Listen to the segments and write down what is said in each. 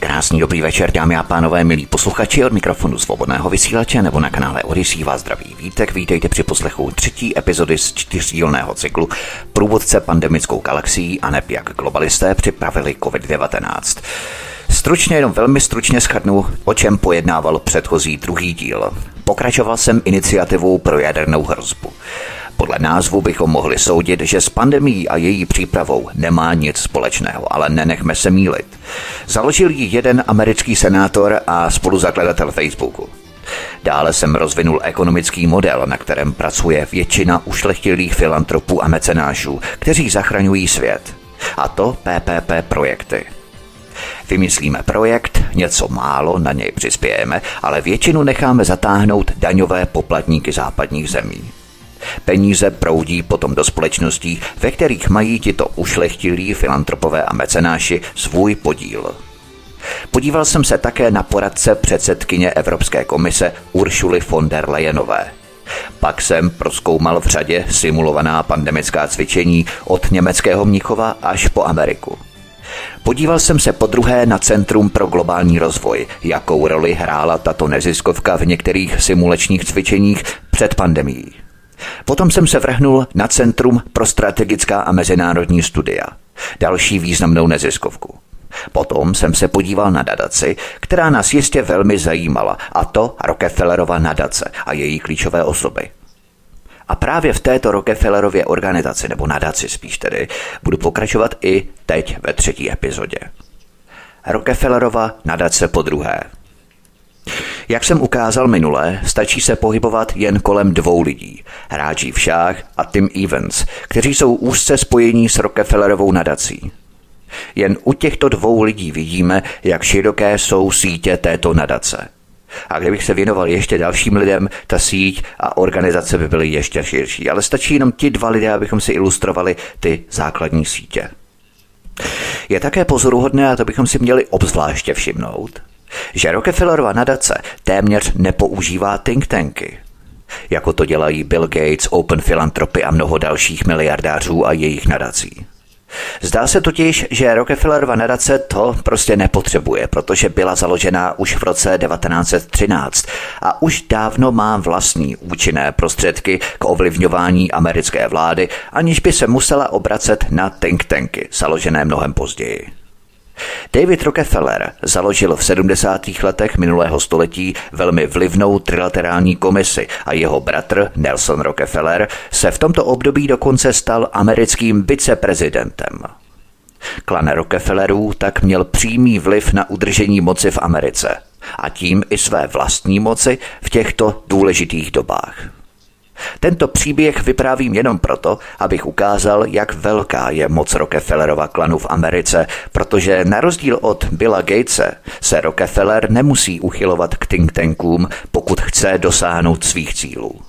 Krásný, dobrý večer, dámy a pánové, milí posluchači od mikrofonu svobodného vysílače nebo na kanále Odisí vás zdraví vítek. Vítejte při poslechu třetí epizody z čtyřdílného cyklu Průvodce pandemickou galaxií a neb jak globalisté připravili COVID-19. Stručně, jenom velmi stručně schrnu, o čem pojednával předchozí druhý díl. Pokračoval jsem iniciativou pro jadernou hrozbu. Podle názvu bychom mohli soudit, že s pandemí a její přípravou nemá nic společného, ale nenechme se mílit. Založil ji jeden americký senátor a spoluzakladatel Facebooku. Dále jsem rozvinul ekonomický model, na kterém pracuje většina ušlechtilých filantropů a mecenášů, kteří zachraňují svět. A to PPP projekty. Vymyslíme projekt, něco málo na něj přispějeme, ale většinu necháme zatáhnout daňové poplatníky západních zemí. Peníze proudí potom do společností, ve kterých mají tito ušlechtilí filantropové a mecenáši svůj podíl. Podíval jsem se také na poradce předsedkyně Evropské komise Uršuly von der Leyenové. Pak jsem proskoumal v řadě simulovaná pandemická cvičení od německého Mnichova až po Ameriku. Podíval jsem se po druhé na Centrum pro globální rozvoj, jakou roli hrála tato neziskovka v některých simulačních cvičeních před pandemií. Potom jsem se vrhnul na Centrum pro strategická a mezinárodní studia, další významnou neziskovku. Potom jsem se podíval na nadaci, která nás jistě velmi zajímala, a to Rockefellerova nadace a její klíčové osoby. A právě v této Rockefellerově organizaci, nebo nadaci spíš tedy, budu pokračovat i teď ve třetí epizodě. Rockefellerova nadace po druhé – jak jsem ukázal minule, stačí se pohybovat jen kolem dvou lidí. Hráčí v šách a Tim Evans, kteří jsou úzce spojení s Rockefellerovou nadací. Jen u těchto dvou lidí vidíme, jak široké jsou sítě této nadace. A kdybych se věnoval ještě dalším lidem, ta síť a organizace by byly ještě širší. Ale stačí jenom ti dva lidé, abychom si ilustrovali ty základní sítě. Je také pozoruhodné, a to bychom si měli obzvláště všimnout, že Rockefellerova nadace téměř nepoužívá think tanky, jako to dělají Bill Gates, Open Philanthropy a mnoho dalších miliardářů a jejich nadací. Zdá se totiž, že Rockefellerova nadace to prostě nepotřebuje, protože byla založena už v roce 1913 a už dávno má vlastní účinné prostředky k ovlivňování americké vlády, aniž by se musela obracet na think tanky, založené mnohem později. David Rockefeller založil v 70. letech minulého století velmi vlivnou trilaterální komisi a jeho bratr Nelson Rockefeller se v tomto období dokonce stal americkým viceprezidentem. Klan Rockefellerů tak měl přímý vliv na udržení moci v Americe a tím i své vlastní moci v těchto důležitých dobách. Tento příběh vyprávím jenom proto, abych ukázal, jak velká je moc Rockefellerova klanu v Americe, protože na rozdíl od Billa Gatese se Rockefeller nemusí uchylovat k think tankům, pokud chce dosáhnout svých cílů.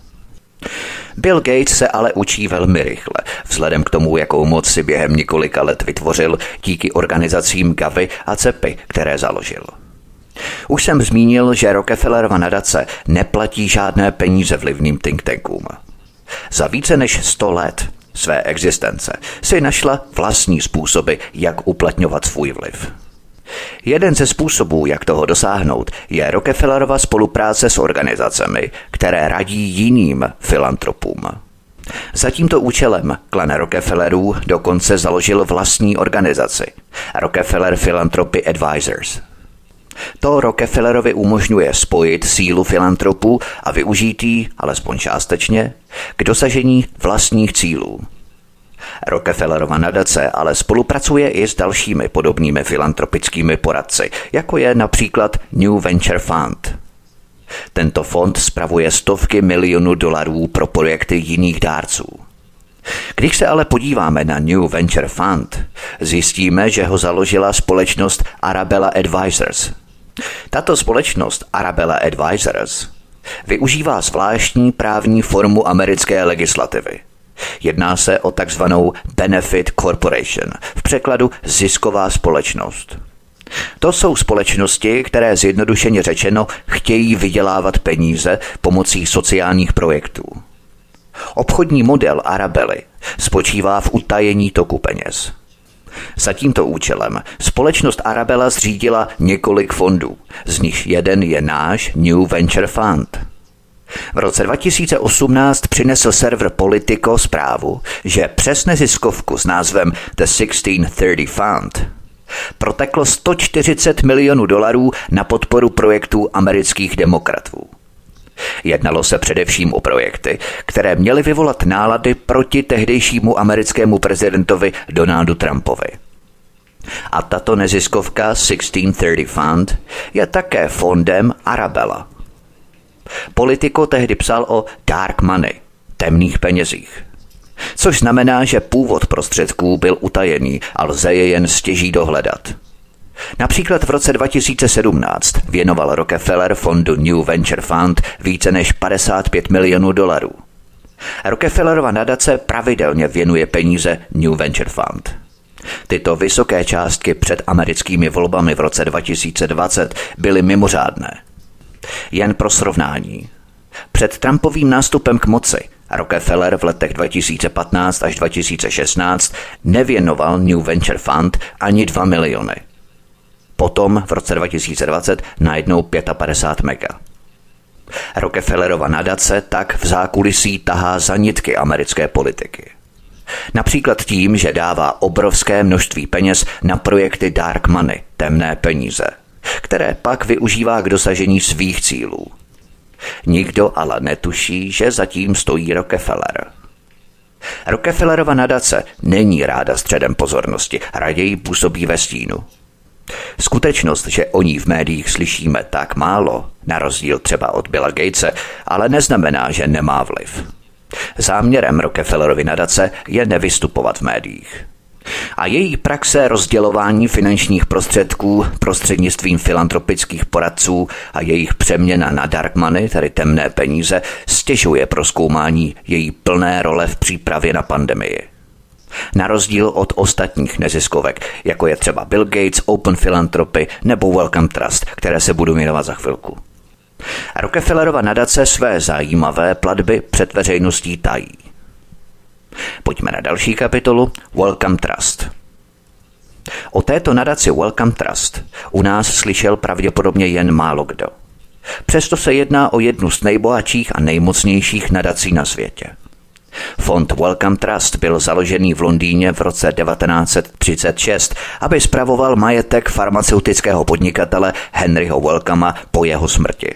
Bill Gates se ale učí velmi rychle, vzhledem k tomu, jakou moc si během několika let vytvořil díky organizacím Gavi a CEPy, které založil. Už jsem zmínil, že Rockefellerova nadace neplatí žádné peníze vlivným think tankům. Za více než 100 let své existence si našla vlastní způsoby, jak uplatňovat svůj vliv. Jeden ze způsobů, jak toho dosáhnout, je Rockefellerova spolupráce s organizacemi, které radí jiným filantropům. Za tímto účelem klan Rockefellerů dokonce založil vlastní organizaci Rockefeller Philanthropy Advisors – to Rockefellerovi umožňuje spojit sílu filantropů a využít ji, alespoň částečně, k dosažení vlastních cílů. Rockefellerova nadace ale spolupracuje i s dalšími podobnými filantropickými poradci, jako je například New Venture Fund. Tento fond spravuje stovky milionů dolarů pro projekty jiných dárců. Když se ale podíváme na New Venture Fund, zjistíme, že ho založila společnost Arabella Advisors. Tato společnost Arabella Advisors využívá zvláštní právní formu americké legislativy. Jedná se o takzvanou Benefit Corporation, v překladu zisková společnost. To jsou společnosti, které zjednodušeně řečeno chtějí vydělávat peníze pomocí sociálních projektů. Obchodní model Arabely spočívá v utajení toku peněz. Za tímto účelem společnost Arabella zřídila několik fondů, z nich jeden je náš New Venture Fund. V roce 2018 přinesl server Politico zprávu, že přes neziskovku s názvem The 1630 Fund proteklo 140 milionů dolarů na podporu projektů amerických demokratů. Jednalo se především o projekty, které měly vyvolat nálady proti tehdejšímu americkému prezidentovi Donaldu Trumpovi. A tato neziskovka 1630 Fund je také fondem Arabella. Politiko tehdy psal o dark money, temných penězích. Což znamená, že původ prostředků byl utajený a lze je jen stěží dohledat. Například v roce 2017 věnoval Rockefeller fondu New Venture Fund více než 55 milionů dolarů. Rockefellerova nadace pravidelně věnuje peníze New Venture Fund. Tyto vysoké částky před americkými volbami v roce 2020 byly mimořádné. Jen pro srovnání. Před Trumpovým nástupem k moci Rockefeller v letech 2015 až 2016 nevěnoval New Venture Fund ani 2 miliony – potom v roce 2020 najednou 55 mega. Rockefellerova nadace tak v zákulisí tahá za nitky americké politiky. Například tím, že dává obrovské množství peněz na projekty dark money, temné peníze, které pak využívá k dosažení svých cílů. Nikdo ale netuší, že zatím stojí Rockefeller. Rockefellerova nadace není ráda středem pozornosti, raději působí ve stínu. Skutečnost, že o ní v médiích slyšíme tak málo, na rozdíl třeba od Billa Gatese, ale neznamená, že nemá vliv. Záměrem Rockefellerovy nadace je nevystupovat v médiích. A její praxe rozdělování finančních prostředků prostřednictvím filantropických poradců a jejich přeměna na dark money, tedy temné peníze, stěžuje proskoumání její plné role v přípravě na pandemii. Na rozdíl od ostatních neziskovek, jako je třeba Bill Gates, Open Philanthropy nebo Welcome Trust, které se budu jmenovat za chvilku. Rockefellerova nadace své zajímavé platby před veřejností tají. Pojďme na další kapitolu Welcome Trust. O této nadaci Welcome Trust u nás slyšel pravděpodobně jen málo kdo. Přesto se jedná o jednu z nejbohatších a nejmocnějších nadací na světě. Fond Wellcome Trust byl založený v Londýně v roce 1936, aby spravoval majetek farmaceutického podnikatele Henryho Wellcoma po jeho smrti.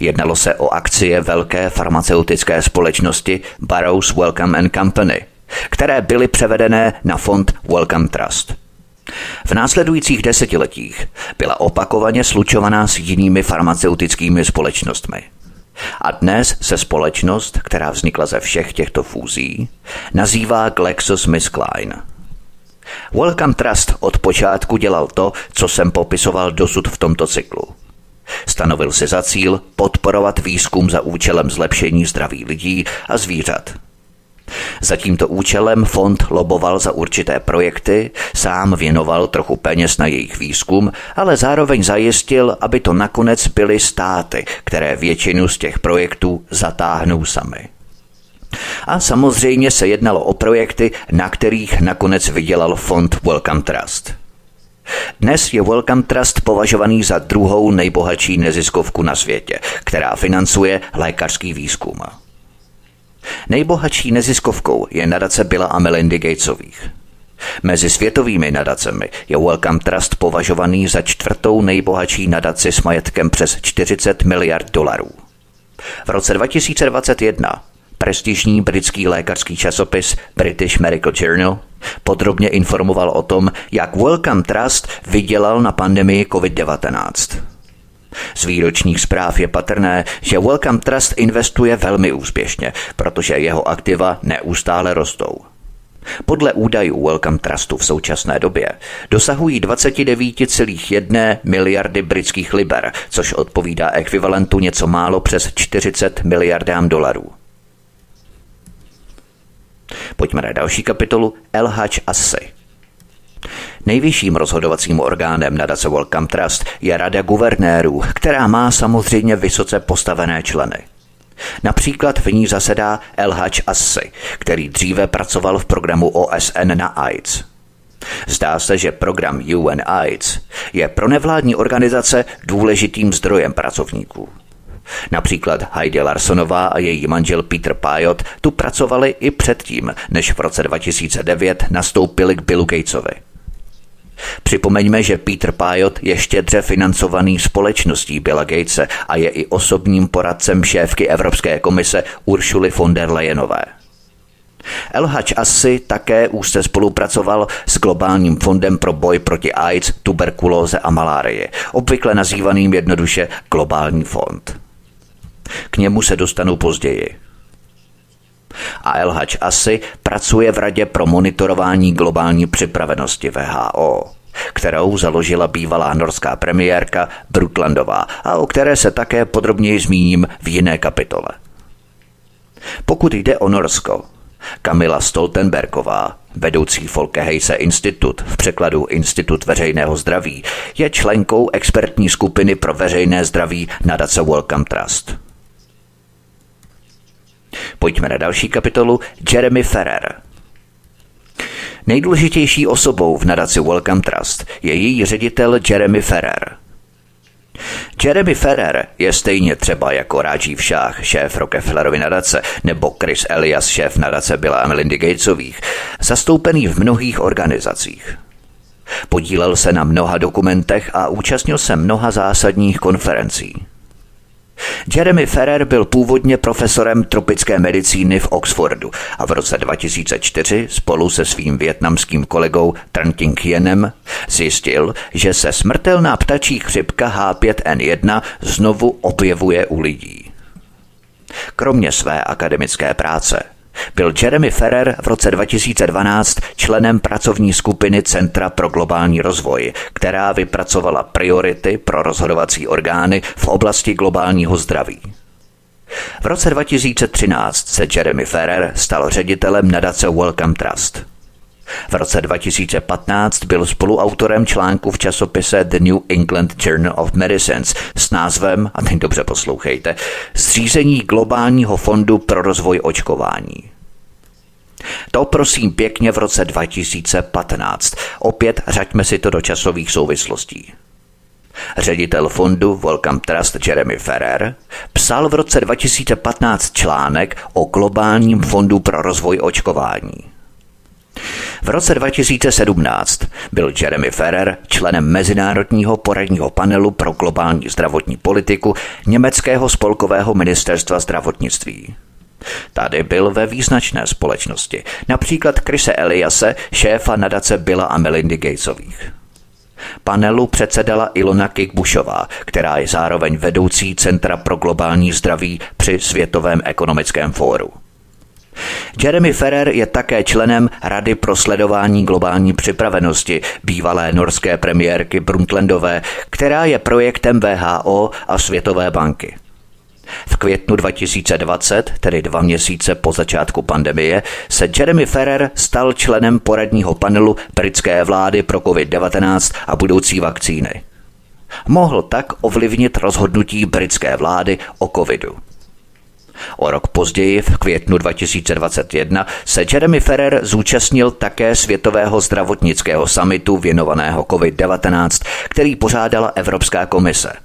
Jednalo se o akcie velké farmaceutické společnosti Barrows Wellcome and Company, které byly převedené na fond Wellcome Trust. V následujících desetiletích byla opakovaně slučovaná s jinými farmaceutickými společnostmi – a dnes se společnost, která vznikla ze všech těchto fúzí, nazývá GlaxoSmithKline. Welcome Trust od počátku dělal to, co jsem popisoval dosud v tomto cyklu. Stanovil si za cíl podporovat výzkum za účelem zlepšení zdraví lidí a zvířat – za tímto účelem fond loboval za určité projekty, sám věnoval trochu peněz na jejich výzkum, ale zároveň zajistil, aby to nakonec byly státy, které většinu z těch projektů zatáhnou sami. A samozřejmě se jednalo o projekty, na kterých nakonec vydělal fond Welcome Trust. Dnes je Welcome Trust považovaný za druhou nejbohatší neziskovku na světě, která financuje lékařský výzkum. Nejbohatší neziskovkou je nadace Billa a Melindy Gatesových. Mezi světovými nadacemi je Wellcome Trust považovaný za čtvrtou nejbohatší nadaci s majetkem přes 40 miliard dolarů. V roce 2021 prestižní britský lékařský časopis British Medical Journal podrobně informoval o tom, jak Wellcome Trust vydělal na pandemii COVID-19. Z výročních zpráv je patrné, že Welcome Trust investuje velmi úspěšně, protože jeho aktiva neustále rostou. Podle údajů Welcome Trustu v současné době dosahují 29,1 miliardy britských liber, což odpovídá ekvivalentu něco málo přes 40 miliardám dolarů. Pojďme na další kapitolu Assy. Nejvyšším rozhodovacím orgánem nadace Welcome Trust je Rada guvernérů, která má samozřejmě vysoce postavené členy. Například v ní zasedá El Hajj Assy, který dříve pracoval v programu OSN na AIDS. Zdá se, že program UN AIDS je pro nevládní organizace důležitým zdrojem pracovníků. Například Heidi Larsonová a její manžel Peter Pajot tu pracovali i předtím, než v roce 2009 nastoupili k Billu Gatesovi. Připomeňme, že Peter Pajot je štědře financovaný společností Billa Gatese a je i osobním poradcem šéfky Evropské komise Uršuly von der Leyenové. Elhač asi také úzce spolupracoval s globálním fondem pro boj proti AIDS, tuberkulóze a malárii, obvykle nazývaným jednoduše Globální fond. K němu se dostanu později. A Elhač asi pracuje v Radě pro monitorování globální připravenosti VHO, kterou založila bývalá norská premiérka Brutlandová a o které se také podrobněji zmíním v jiné kapitole. Pokud jde o Norsko, Kamila Stoltenbergová, vedoucí Folkehejse Institut, v překladu Institut veřejného zdraví, je členkou expertní skupiny pro veřejné zdraví nadace Welcome Trust. Pojďme na další kapitolu Jeremy Ferrer. Nejdůležitější osobou v nadaci Welcome Trust je její ředitel Jeremy Ferrer. Jeremy Ferrer je stejně třeba jako Rajiv Shah, šéf Rockefellerovy nadace, nebo Chris Elias, šéf nadace Billa Melindy Gatesových, zastoupený v mnohých organizacích. Podílel se na mnoha dokumentech a účastnil se mnoha zásadních konferencí. Jeremy Ferrer byl původně profesorem tropické medicíny v Oxfordu a v roce 2004 spolu se svým větnamským kolegou Tran Ting Hienem zjistil, že se smrtelná ptačí chřipka H5N1 znovu objevuje u lidí. Kromě své akademické práce byl Jeremy Ferrer v roce 2012 členem pracovní skupiny Centra pro globální rozvoj, která vypracovala priority pro rozhodovací orgány v oblasti globálního zdraví. V roce 2013 se Jeremy Ferrer stal ředitelem nadace Welcome Trust. V roce 2015 byl spoluautorem článku v časopise The New England Journal of Medicines s názvem, a teď dobře poslouchejte, Zřízení globálního fondu pro rozvoj očkování. To prosím pěkně v roce 2015. Opět řaďme si to do časových souvislostí. Ředitel fondu Welcome Trust Jeremy Ferrer psal v roce 2015 článek o globálním fondu pro rozvoj očkování. V roce 2017 byl Jeremy Ferrer členem Mezinárodního poradního panelu pro globální zdravotní politiku Německého spolkového ministerstva zdravotnictví. Tady byl ve význačné společnosti, například Krise Eliase, šéfa nadace Billa a Melindy Gatesových. Panelu předsedala Ilona Kikbušová, která je zároveň vedoucí Centra pro globální zdraví při Světovém ekonomickém fóru. Jeremy Ferrer je také členem Rady pro sledování globální připravenosti bývalé norské premiérky Brundtlandové, která je projektem VHO a Světové banky. V květnu 2020, tedy dva měsíce po začátku pandemie, se Jeremy Ferrer stal členem poradního panelu britské vlády pro COVID-19 a budoucí vakcíny. Mohl tak ovlivnit rozhodnutí britské vlády o covidu. O rok později, v květnu 2021, se Jeremy Ferrer zúčastnil také Světového zdravotnického samitu věnovaného COVID-19, který pořádala Evropská komise –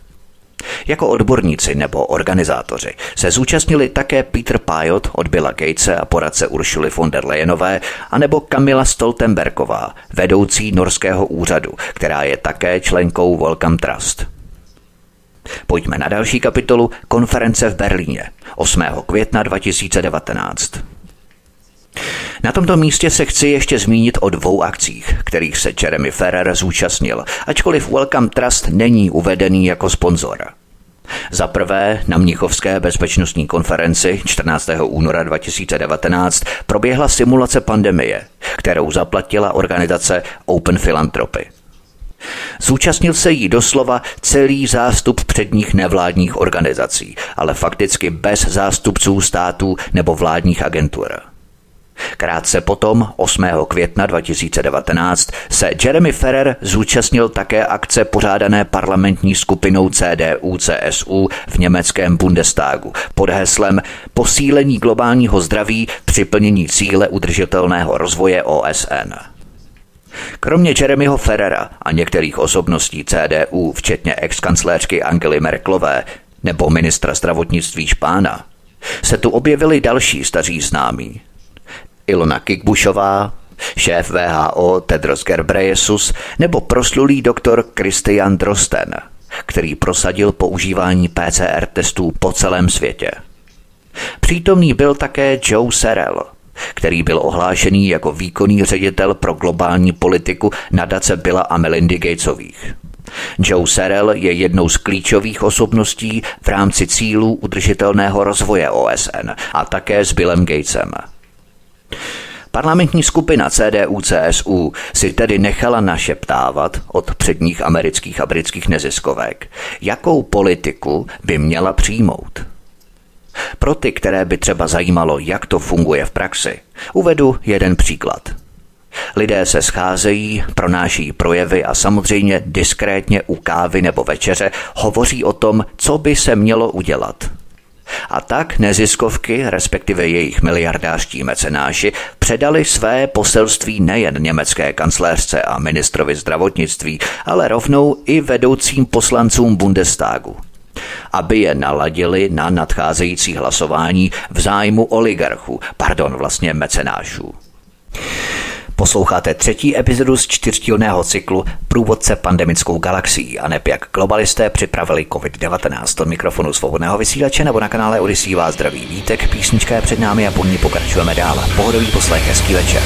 jako odborníci nebo organizátoři se zúčastnili také Peter Pajot od Billa Gatese a poradce Uršuly von der Leyenové, anebo Kamila Stoltenbergová, vedoucí norského úřadu, která je také členkou Welcome Trust. Pojďme na další kapitolu konference v Berlíně 8. května 2019. Na tomto místě se chci ještě zmínit o dvou akcích, kterých se Jeremy Ferrer zúčastnil, ačkoliv Welcome Trust není uvedený jako sponzor. Za prvé na Mnichovské bezpečnostní konferenci 14. února 2019 proběhla simulace pandemie, kterou zaplatila organizace Open Philanthropy. Zúčastnil se jí doslova celý zástup předních nevládních organizací, ale fakticky bez zástupců států nebo vládních agentur. Krátce potom, 8. května 2019, se Jeremy Ferrer zúčastnil také akce pořádané parlamentní skupinou CDU-CSU v německém Bundestagu pod heslem Posílení globálního zdraví při plnění cíle udržitelného rozvoje OSN. Kromě Jeremyho Ferrera a některých osobností CDU, včetně ex-kancléřky Angely Merklové nebo ministra zdravotnictví Špána, se tu objevili další staří známí. Ilona Kikbušová, šéf VHO Tedros Ghebreyesus nebo proslulý doktor Christian Drosten, který prosadil používání PCR testů po celém světě. Přítomný byl také Joe Serrell, který byl ohlášený jako výkonný ředitel pro globální politiku nadace Billa a Melindy Gatesových. Joe Serrell je jednou z klíčových osobností v rámci cílů udržitelného rozvoje OSN a také s Billem Gatesem. Parlamentní skupina CDU-CSU si tedy nechala našeptávat od předních amerických a britských neziskovek, jakou politiku by měla přijmout. Pro ty, které by třeba zajímalo, jak to funguje v praxi, uvedu jeden příklad. Lidé se scházejí, pronáší projevy a samozřejmě diskrétně u kávy nebo večeře hovoří o tom, co by se mělo udělat – a tak neziskovky, respektive jejich miliardářští mecenáši, předali své poselství nejen německé kancléřce a ministrovi zdravotnictví, ale rovnou i vedoucím poslancům Bundestagu aby je naladili na nadcházející hlasování v zájmu oligarchů, pardon, vlastně mecenášů. Posloucháte třetí epizodu z čtyřdílného cyklu Průvodce pandemickou galaxií a neb jak globalisté připravili COVID-19 od mikrofonu svobodného vysílače nebo na kanále Odisí vás zdraví vítek, písnička je před námi a po ní pokračujeme dál. Pohodový poslech, hezký večer.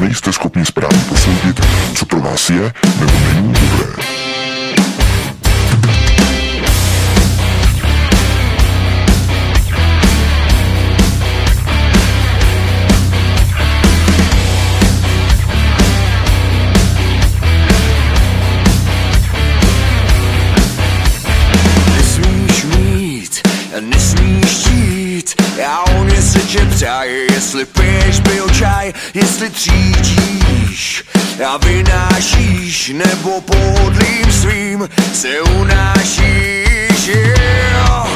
Nejste schopni správně posoudit, co pro vás je nebo není dobré. Jestli piješ pil čaj, jestli třídíš a vynášíš, nebo podlým svým se unášíš. Yeah.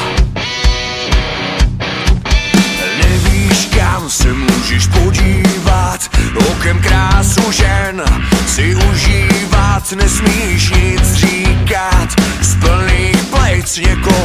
Nevíš, kam se můžeš podívat, okem krásu žen si užívat, nesmíš nic říkat, z plných plec někoho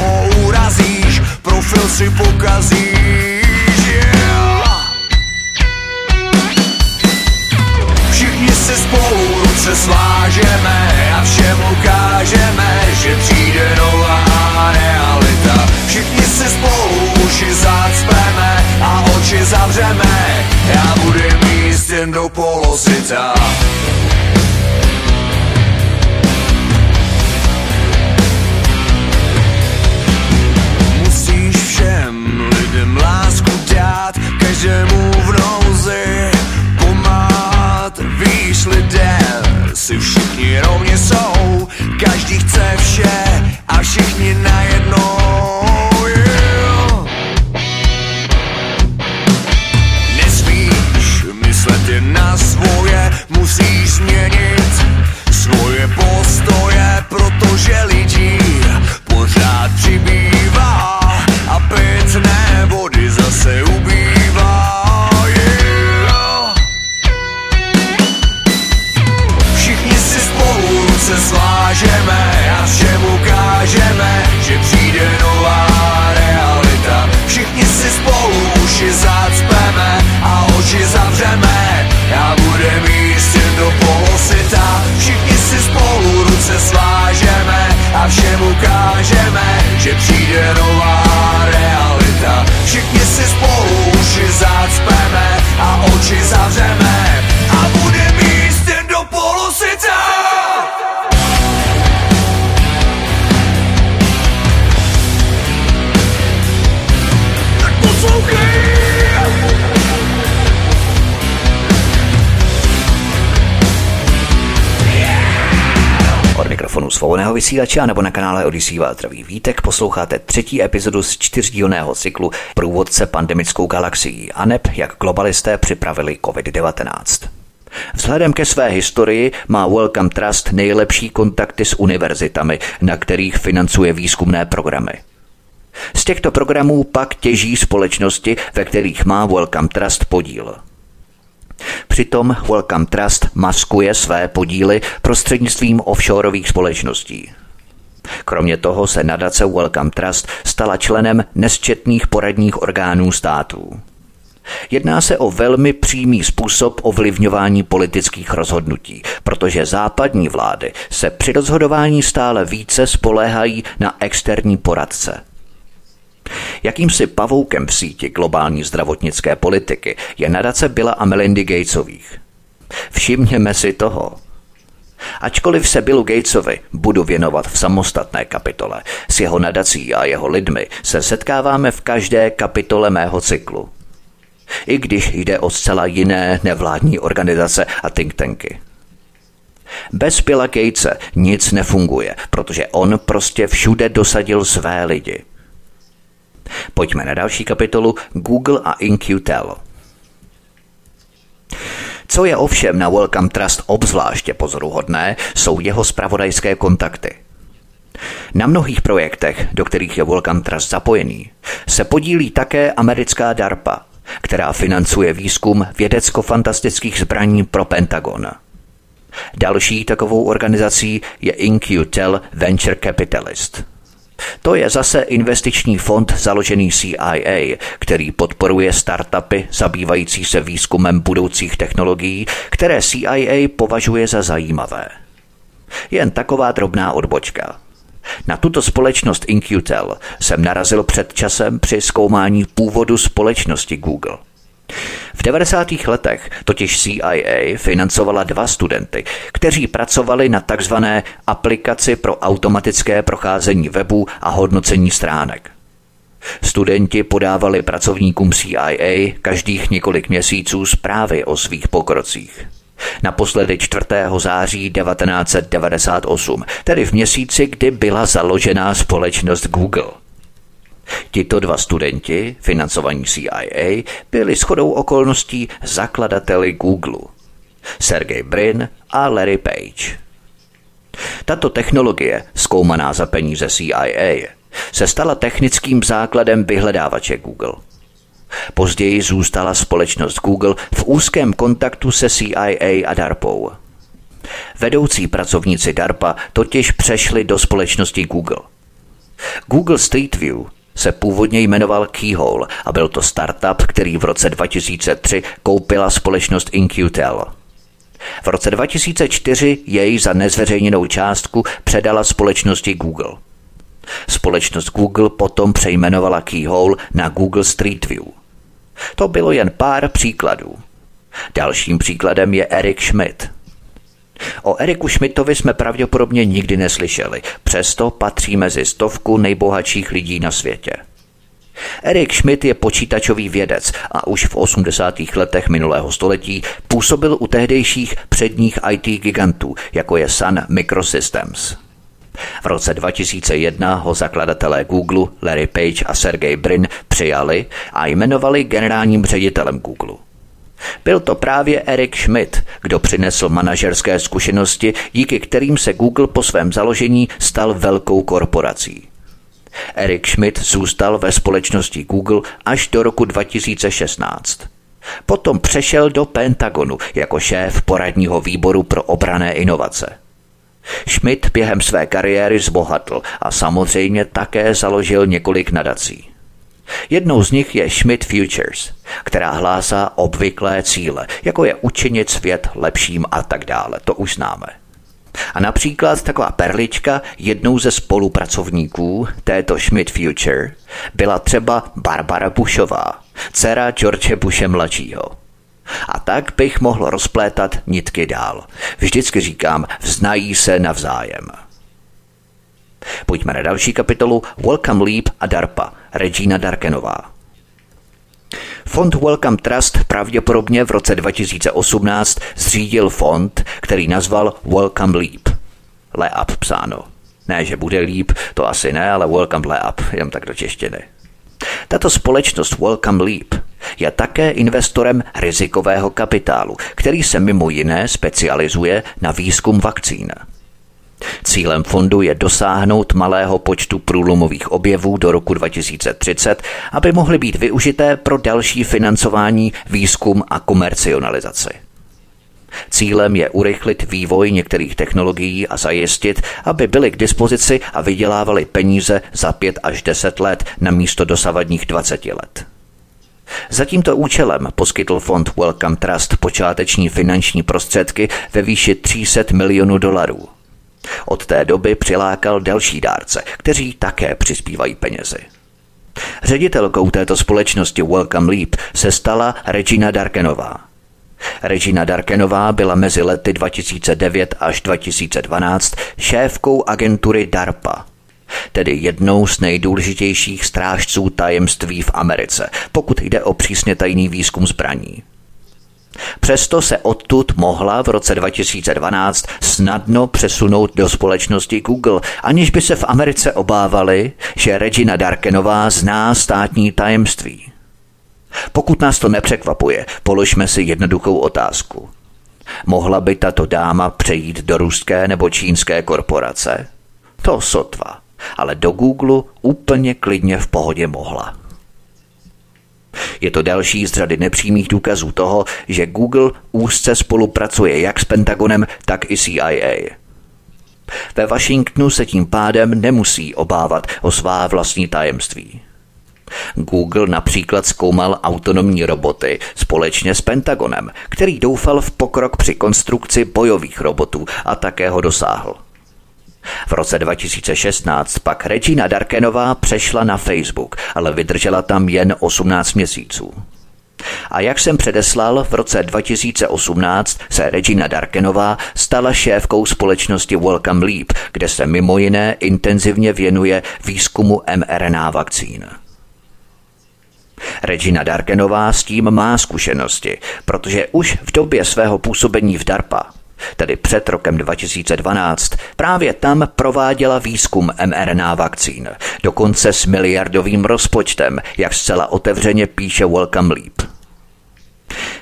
svobodného vysílače nebo na kanále Odisí vás zdraví vítek. Posloucháte třetí epizodu z čtyřdílného cyklu Průvodce pandemickou galaxií a neb jak globalisté připravili COVID-19. Vzhledem ke své historii má Wellcome Trust nejlepší kontakty s univerzitami, na kterých financuje výzkumné programy. Z těchto programů pak těží společnosti, ve kterých má Wellcome Trust podíl – Přitom Welcome Trust maskuje své podíly prostřednictvím offshoreových společností. Kromě toho se nadace Welcome Trust stala členem nesčetných poradních orgánů států. Jedná se o velmi přímý způsob ovlivňování politických rozhodnutí, protože západní vlády se při rozhodování stále více spoléhají na externí poradce – Jakýmsi pavoukem v síti globální zdravotnické politiky je nadace Billa a Melindy Gatesových. Všimněme si toho. Ačkoliv se Billu Gatesovi budu věnovat v samostatné kapitole, s jeho nadací a jeho lidmi se setkáváme v každé kapitole mého cyklu. I když jde o zcela jiné nevládní organizace a think tanky. Bez Billa Gatese nic nefunguje, protože on prostě všude dosadil své lidi – Pojďme na další kapitolu Google a InQtel. Co je ovšem na Welcome Trust obzvláště pozoruhodné, jsou jeho spravodajské kontakty. Na mnohých projektech, do kterých je Welcome Trust zapojený, se podílí také americká DARPA, která financuje výzkum vědecko-fantastických zbraní pro Pentagon. Další takovou organizací je InQtel Venture Capitalist – to je zase investiční fond založený CIA, který podporuje startupy zabývající se výzkumem budoucích technologií, které CIA považuje za zajímavé. Jen taková drobná odbočka. Na tuto společnost InQtel jsem narazil před časem při zkoumání původu společnosti Google. V 90. letech totiž CIA financovala dva studenty, kteří pracovali na takzvané aplikaci pro automatické procházení webu a hodnocení stránek. Studenti podávali pracovníkům CIA každých několik měsíců zprávy o svých pokrocích. Naposledy 4. září 1998, tedy v měsíci, kdy byla založená společnost Google – Tito dva studenti, financovaní CIA, byli shodou okolností zakladateli Google. Sergey Brin a Larry Page. Tato technologie, zkoumaná za peníze CIA, se stala technickým základem vyhledávače Google. Později zůstala společnost Google v úzkém kontaktu se CIA a DARPou. Vedoucí pracovníci DARPA totiž přešli do společnosti Google. Google Street View se původně jmenoval Keyhole a byl to startup, který v roce 2003 koupila společnost InQtel. V roce 2004 jej za nezveřejněnou částku předala společnosti Google. Společnost Google potom přejmenovala Keyhole na Google Street View. To bylo jen pár příkladů. Dalším příkladem je Eric Schmidt – O Eriku Schmidtovi jsme pravděpodobně nikdy neslyšeli, přesto patří mezi stovku nejbohatších lidí na světě. Erik Schmidt je počítačový vědec a už v 80. letech minulého století působil u tehdejších předních IT gigantů, jako je Sun Microsystems. V roce 2001 ho zakladatelé Google Larry Page a Sergey Brin přijali a jmenovali generálním ředitelem Google. Byl to právě Eric Schmidt, kdo přinesl manažerské zkušenosti, díky kterým se Google po svém založení stal velkou korporací. Eric Schmidt zůstal ve společnosti Google až do roku 2016. Potom přešel do Pentagonu jako šéf poradního výboru pro obrané inovace. Schmidt během své kariéry zbohatl a samozřejmě také založil několik nadací. Jednou z nich je Schmidt Futures, která hlásá obvyklé cíle, jako je učinit svět lepším a tak dále. To už známe. A například taková perlička jednou ze spolupracovníků této Schmidt Future byla třeba Barbara Bushová, dcera George Bushe mladšího. A tak bych mohl rozplétat nitky dál. Vždycky říkám, vznají se navzájem. Pojďme na další kapitolu Welcome Leap a DARPA, Regina Darkenová. Fond Welcome Trust pravděpodobně v roce 2018 zřídil fond, který nazval Welcome Leap. Leap psáno. Ne, že bude líp, to asi ne, ale Welcome Leap, jenom tak do češtiny. Tato společnost Welcome Leap je také investorem rizikového kapitálu, který se mimo jiné specializuje na výzkum vakcín. Cílem fondu je dosáhnout malého počtu průlomových objevů do roku 2030, aby mohly být využité pro další financování, výzkum a komercionalizaci. Cílem je urychlit vývoj některých technologií a zajistit, aby byly k dispozici a vydělávali peníze za 5 až 10 let na místo dosavadních 20 let. Za tímto účelem poskytl fond Welcome Trust počáteční finanční prostředky ve výši 300 milionů dolarů. Od té doby přilákal další dárce, kteří také přispívají penězi. Ředitelkou této společnosti Welcome Leap se stala Regina Darkenová. Regina Darkenová byla mezi lety 2009 až 2012 šéfkou agentury DARPA, tedy jednou z nejdůležitějších strážců tajemství v Americe, pokud jde o přísně tajný výzkum zbraní. Přesto se odtud mohla v roce 2012 snadno přesunout do společnosti Google, aniž by se v Americe obávali, že Regina Darkenová zná státní tajemství. Pokud nás to nepřekvapuje, položme si jednoduchou otázku. Mohla by tato dáma přejít do ruské nebo čínské korporace? To sotva, ale do Google úplně klidně v pohodě mohla. Je to další z řady nepřímých důkazů toho, že Google úzce spolupracuje jak s Pentagonem, tak i CIA. Ve Washingtonu se tím pádem nemusí obávat o svá vlastní tajemství. Google například zkoumal autonomní roboty společně s Pentagonem, který doufal v pokrok při konstrukci bojových robotů a také ho dosáhl. V roce 2016 pak Regina Darkenová přešla na Facebook, ale vydržela tam jen 18 měsíců. A jak jsem předeslal, v roce 2018 se Regina Darkenová stala šéfkou společnosti Welcome Leap, kde se mimo jiné intenzivně věnuje výzkumu mRNA vakcín. Regina Darkenová s tím má zkušenosti, protože už v době svého působení v DARPA tedy před rokem 2012, právě tam prováděla výzkum mRNA vakcín, dokonce s miliardovým rozpočtem, jak zcela otevřeně píše Welcome Leap.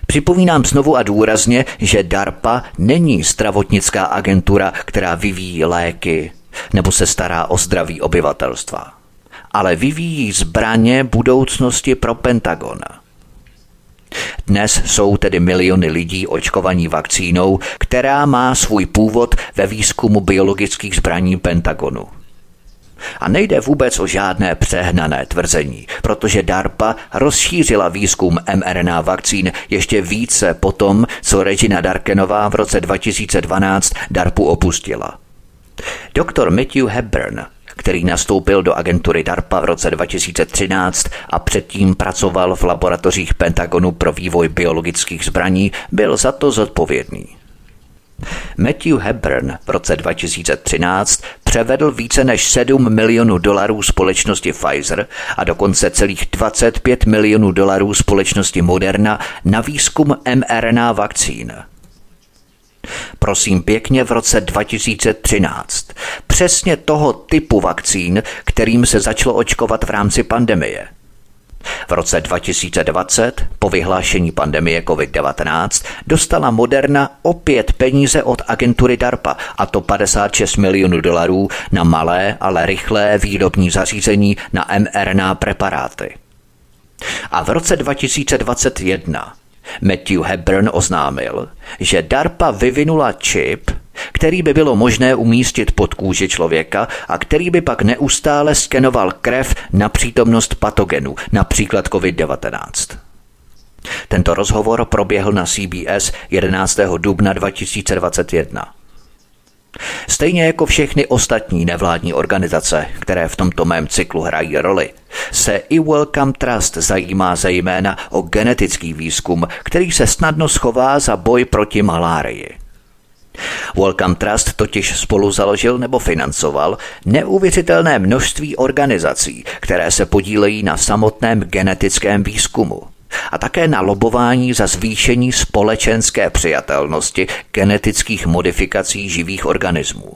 Připomínám znovu a důrazně, že DARPA není zdravotnická agentura, která vyvíjí léky nebo se stará o zdraví obyvatelstva ale vyvíjí zbraně budoucnosti pro Pentagon. Dnes jsou tedy miliony lidí očkovaní vakcínou, která má svůj původ ve výzkumu biologických zbraní Pentagonu. A nejde vůbec o žádné přehnané tvrzení, protože DARPA rozšířila výzkum mRNA vakcín ještě více po tom, co Regina Darkenová v roce 2012 DARPu opustila. Doktor Matthew Hepburn který nastoupil do agentury DARPA v roce 2013 a předtím pracoval v laboratořích Pentagonu pro vývoj biologických zbraní, byl za to zodpovědný. Matthew Hepburn v roce 2013 převedl více než 7 milionů dolarů společnosti Pfizer a dokonce celých 25 milionů dolarů společnosti Moderna na výzkum mRNA vakcín – Prosím pěkně v roce 2013. Přesně toho typu vakcín, kterým se začalo očkovat v rámci pandemie. V roce 2020, po vyhlášení pandemie COVID-19, dostala Moderna opět peníze od agentury DARPA, a to 56 milionů dolarů na malé, ale rychlé výrobní zařízení na mRNA preparáty. A v roce 2021 Matthew Hepburn oznámil, že DARPA vyvinula čip, který by bylo možné umístit pod kůži člověka a který by pak neustále skenoval krev na přítomnost patogenů, například COVID-19. Tento rozhovor proběhl na CBS 11. dubna 2021. Stejně jako všechny ostatní nevládní organizace, které v tomto mém cyklu hrají roli, se i Wellcome Trust zajímá zejména o genetický výzkum, který se snadno schová za boj proti malárii. Wellcome Trust totiž spolu založil nebo financoval neuvěřitelné množství organizací, které se podílejí na samotném genetickém výzkumu a také na lobování za zvýšení společenské přijatelnosti genetických modifikací živých organismů.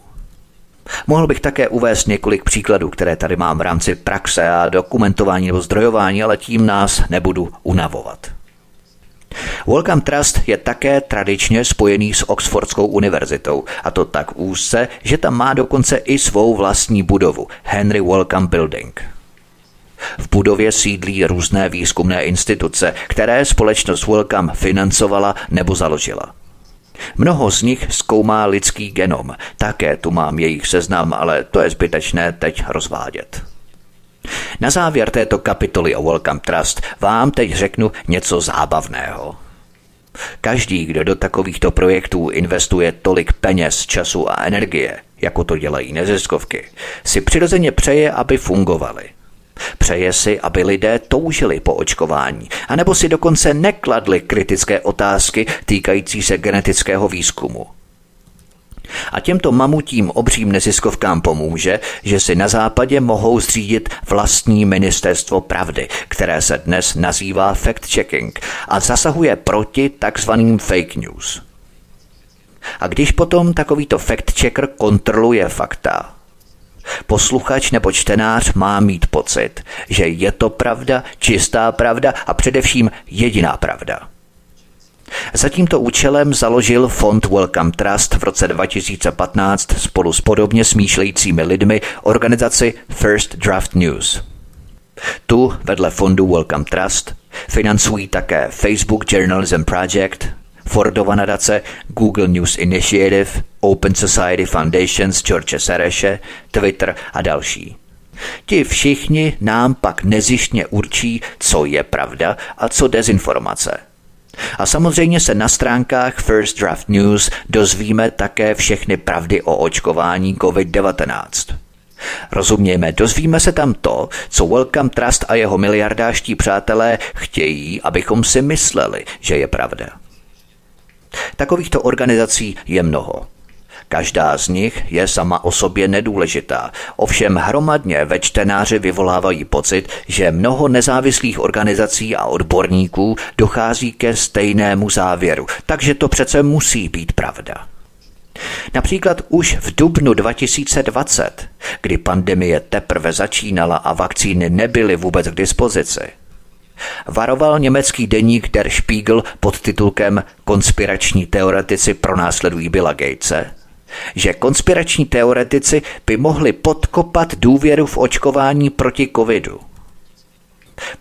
Mohl bych také uvést několik příkladů, které tady mám v rámci praxe a dokumentování nebo zdrojování, ale tím nás nebudu unavovat. Wellcome Trust je také tradičně spojený s Oxfordskou univerzitou, a to tak úzce, že tam má dokonce i svou vlastní budovu, Henry Wellcome Building. V budově sídlí různé výzkumné instituce, které společnost Wellcome financovala nebo založila. Mnoho z nich zkoumá lidský genom. Také tu mám jejich seznam, ale to je zbytečné teď rozvádět. Na závěr této kapitoly o Welcome Trust vám teď řeknu něco zábavného. Každý, kdo do takovýchto projektů investuje tolik peněz, času a energie, jako to dělají neziskovky, si přirozeně přeje, aby fungovaly. Přeje si, aby lidé toužili po očkování, anebo si dokonce nekladli kritické otázky týkající se genetického výzkumu. A těmto mamutím obřím neziskovkám pomůže, že si na západě mohou zřídit vlastní ministerstvo pravdy, které se dnes nazývá fact-checking a zasahuje proti takzvaným fake news. A když potom takovýto fact-checker kontroluje fakta, Posluchač nebo čtenář má mít pocit, že je to pravda, čistá pravda a především jediná pravda. Za tímto účelem založil fond Welcome Trust v roce 2015 spolu s podobně smýšlejícími lidmi organizaci First Draft News. Tu vedle fondu Welcome Trust financují také Facebook Journalism Project, Fordova nadace, Google News Initiative, Open Society Foundations George Sereše, Twitter a další. Ti všichni nám pak nezištně určí, co je pravda a co dezinformace. A samozřejmě se na stránkách First Draft News dozvíme také všechny pravdy o očkování COVID-19. Rozumějme, dozvíme se tam to, co Welcome Trust a jeho miliardáští přátelé chtějí, abychom si mysleli, že je pravda. Takovýchto organizací je mnoho. Každá z nich je sama o sobě nedůležitá, ovšem hromadně ve čtenáři vyvolávají pocit, že mnoho nezávislých organizací a odborníků dochází ke stejnému závěru, takže to přece musí být pravda. Například už v dubnu 2020, kdy pandemie teprve začínala a vakcíny nebyly vůbec k dispozici, Varoval německý deník Der Spiegel pod titulkem Konspirační teoretici pronásledují Billa Gatese, že konspirační teoretici by mohli podkopat důvěru v očkování proti covidu.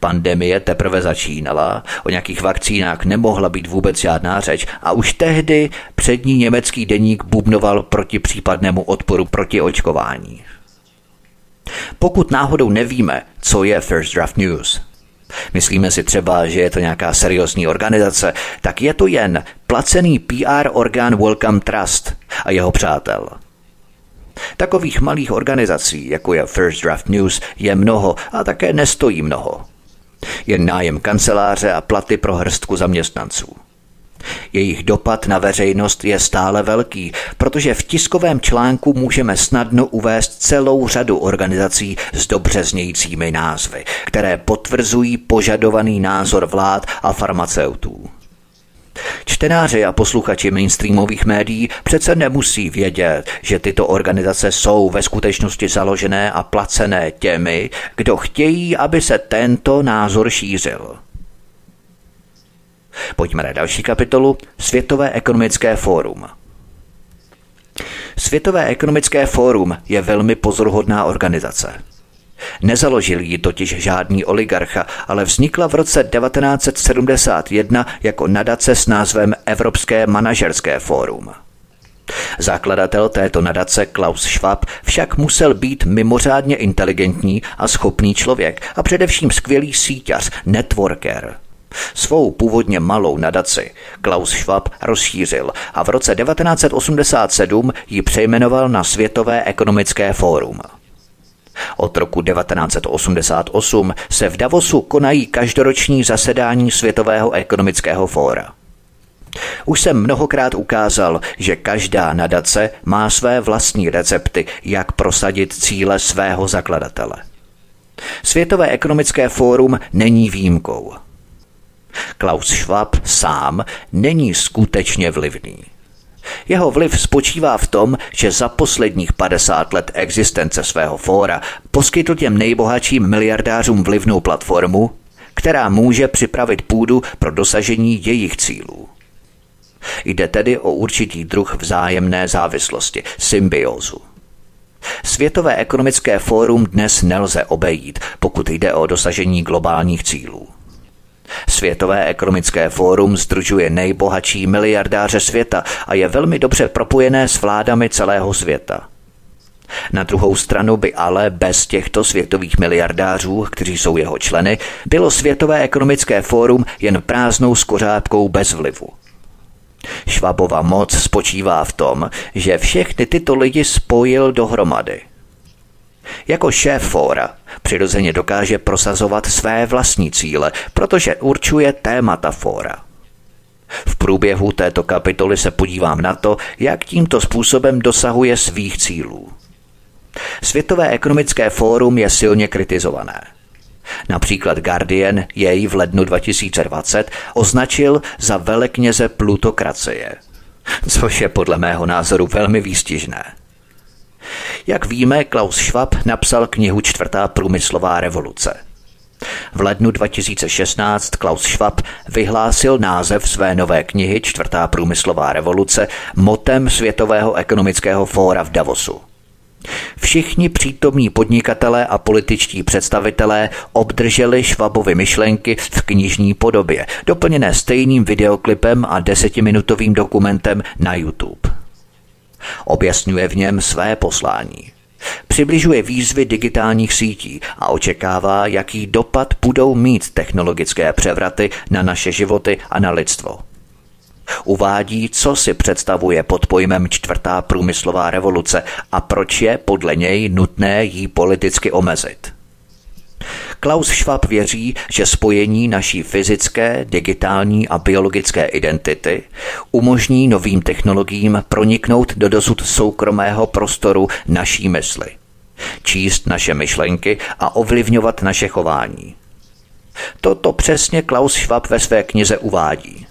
Pandemie teprve začínala, o nějakých vakcínách nemohla být vůbec žádná řeč a už tehdy přední německý deník bubnoval proti případnému odporu proti očkování. Pokud náhodou nevíme, co je First Draft News, Myslíme si třeba, že je to nějaká seriózní organizace, tak je to jen placený PR orgán Welcome Trust a jeho přátel. Takových malých organizací, jako je First Draft News, je mnoho a také nestojí mnoho. Jen nájem kanceláře a platy pro hrstku zaměstnanců. Jejich dopad na veřejnost je stále velký, protože v tiskovém článku můžeme snadno uvést celou řadu organizací s dobře znějícími názvy, které potvrzují požadovaný názor vlád a farmaceutů. Čtenáři a posluchači mainstreamových médií přece nemusí vědět, že tyto organizace jsou ve skutečnosti založené a placené těmi, kdo chtějí, aby se tento názor šířil. Pojďme na další kapitolu Světové ekonomické fórum. Světové ekonomické fórum je velmi pozoruhodná organizace. Nezaložil ji totiž žádný oligarcha, ale vznikla v roce 1971 jako nadace s názvem Evropské manažerské fórum. Zakladatel této nadace Klaus Schwab však musel být mimořádně inteligentní a schopný člověk a především skvělý síťař, networker – Svou původně malou nadaci Klaus Schwab rozšířil a v roce 1987 ji přejmenoval na Světové ekonomické fórum. Od roku 1988 se v Davosu konají každoroční zasedání Světového ekonomického fóra. Už jsem mnohokrát ukázal, že každá nadace má své vlastní recepty, jak prosadit cíle svého zakladatele. Světové ekonomické fórum není výjimkou. Klaus Schwab sám není skutečně vlivný. Jeho vliv spočívá v tom, že za posledních 50 let existence svého fóra poskytl těm nejbohatším miliardářům vlivnou platformu, která může připravit půdu pro dosažení jejich cílů. Jde tedy o určitý druh vzájemné závislosti, symbiózu. Světové ekonomické fórum dnes nelze obejít, pokud jde o dosažení globálních cílů. Světové ekonomické fórum združuje nejbohatší miliardáře světa a je velmi dobře propojené s vládami celého světa. Na druhou stranu by ale bez těchto světových miliardářů, kteří jsou jeho členy, bylo Světové ekonomické fórum jen prázdnou skořápkou bez vlivu. Švabova moc spočívá v tom, že všechny tyto lidi spojil dohromady. Jako šéf fóra přirozeně dokáže prosazovat své vlastní cíle, protože určuje témata fóra. V průběhu této kapitoly se podívám na to, jak tímto způsobem dosahuje svých cílů. Světové ekonomické fórum je silně kritizované. Například Guardian jej v lednu 2020 označil za velekněze plutokracie, což je podle mého názoru velmi výstižné. Jak víme, Klaus Schwab napsal knihu Čtvrtá průmyslová revoluce. V lednu 2016 Klaus Schwab vyhlásil název své nové knihy Čtvrtá průmyslová revoluce motem Světového ekonomického fóra v Davosu. Všichni přítomní podnikatelé a političtí představitelé obdrželi Švabovy myšlenky v knižní podobě, doplněné stejným videoklipem a desetiminutovým dokumentem na YouTube. Objasňuje v něm své poslání. Přibližuje výzvy digitálních sítí a očekává, jaký dopad budou mít technologické převraty na naše životy a na lidstvo. Uvádí, co si představuje pod pojmem čtvrtá průmyslová revoluce a proč je podle něj nutné ji politicky omezit. Klaus Schwab věří, že spojení naší fyzické, digitální a biologické identity umožní novým technologiím proniknout do dosud soukromého prostoru naší mysli, číst naše myšlenky a ovlivňovat naše chování. Toto přesně Klaus Schwab ve své knize uvádí.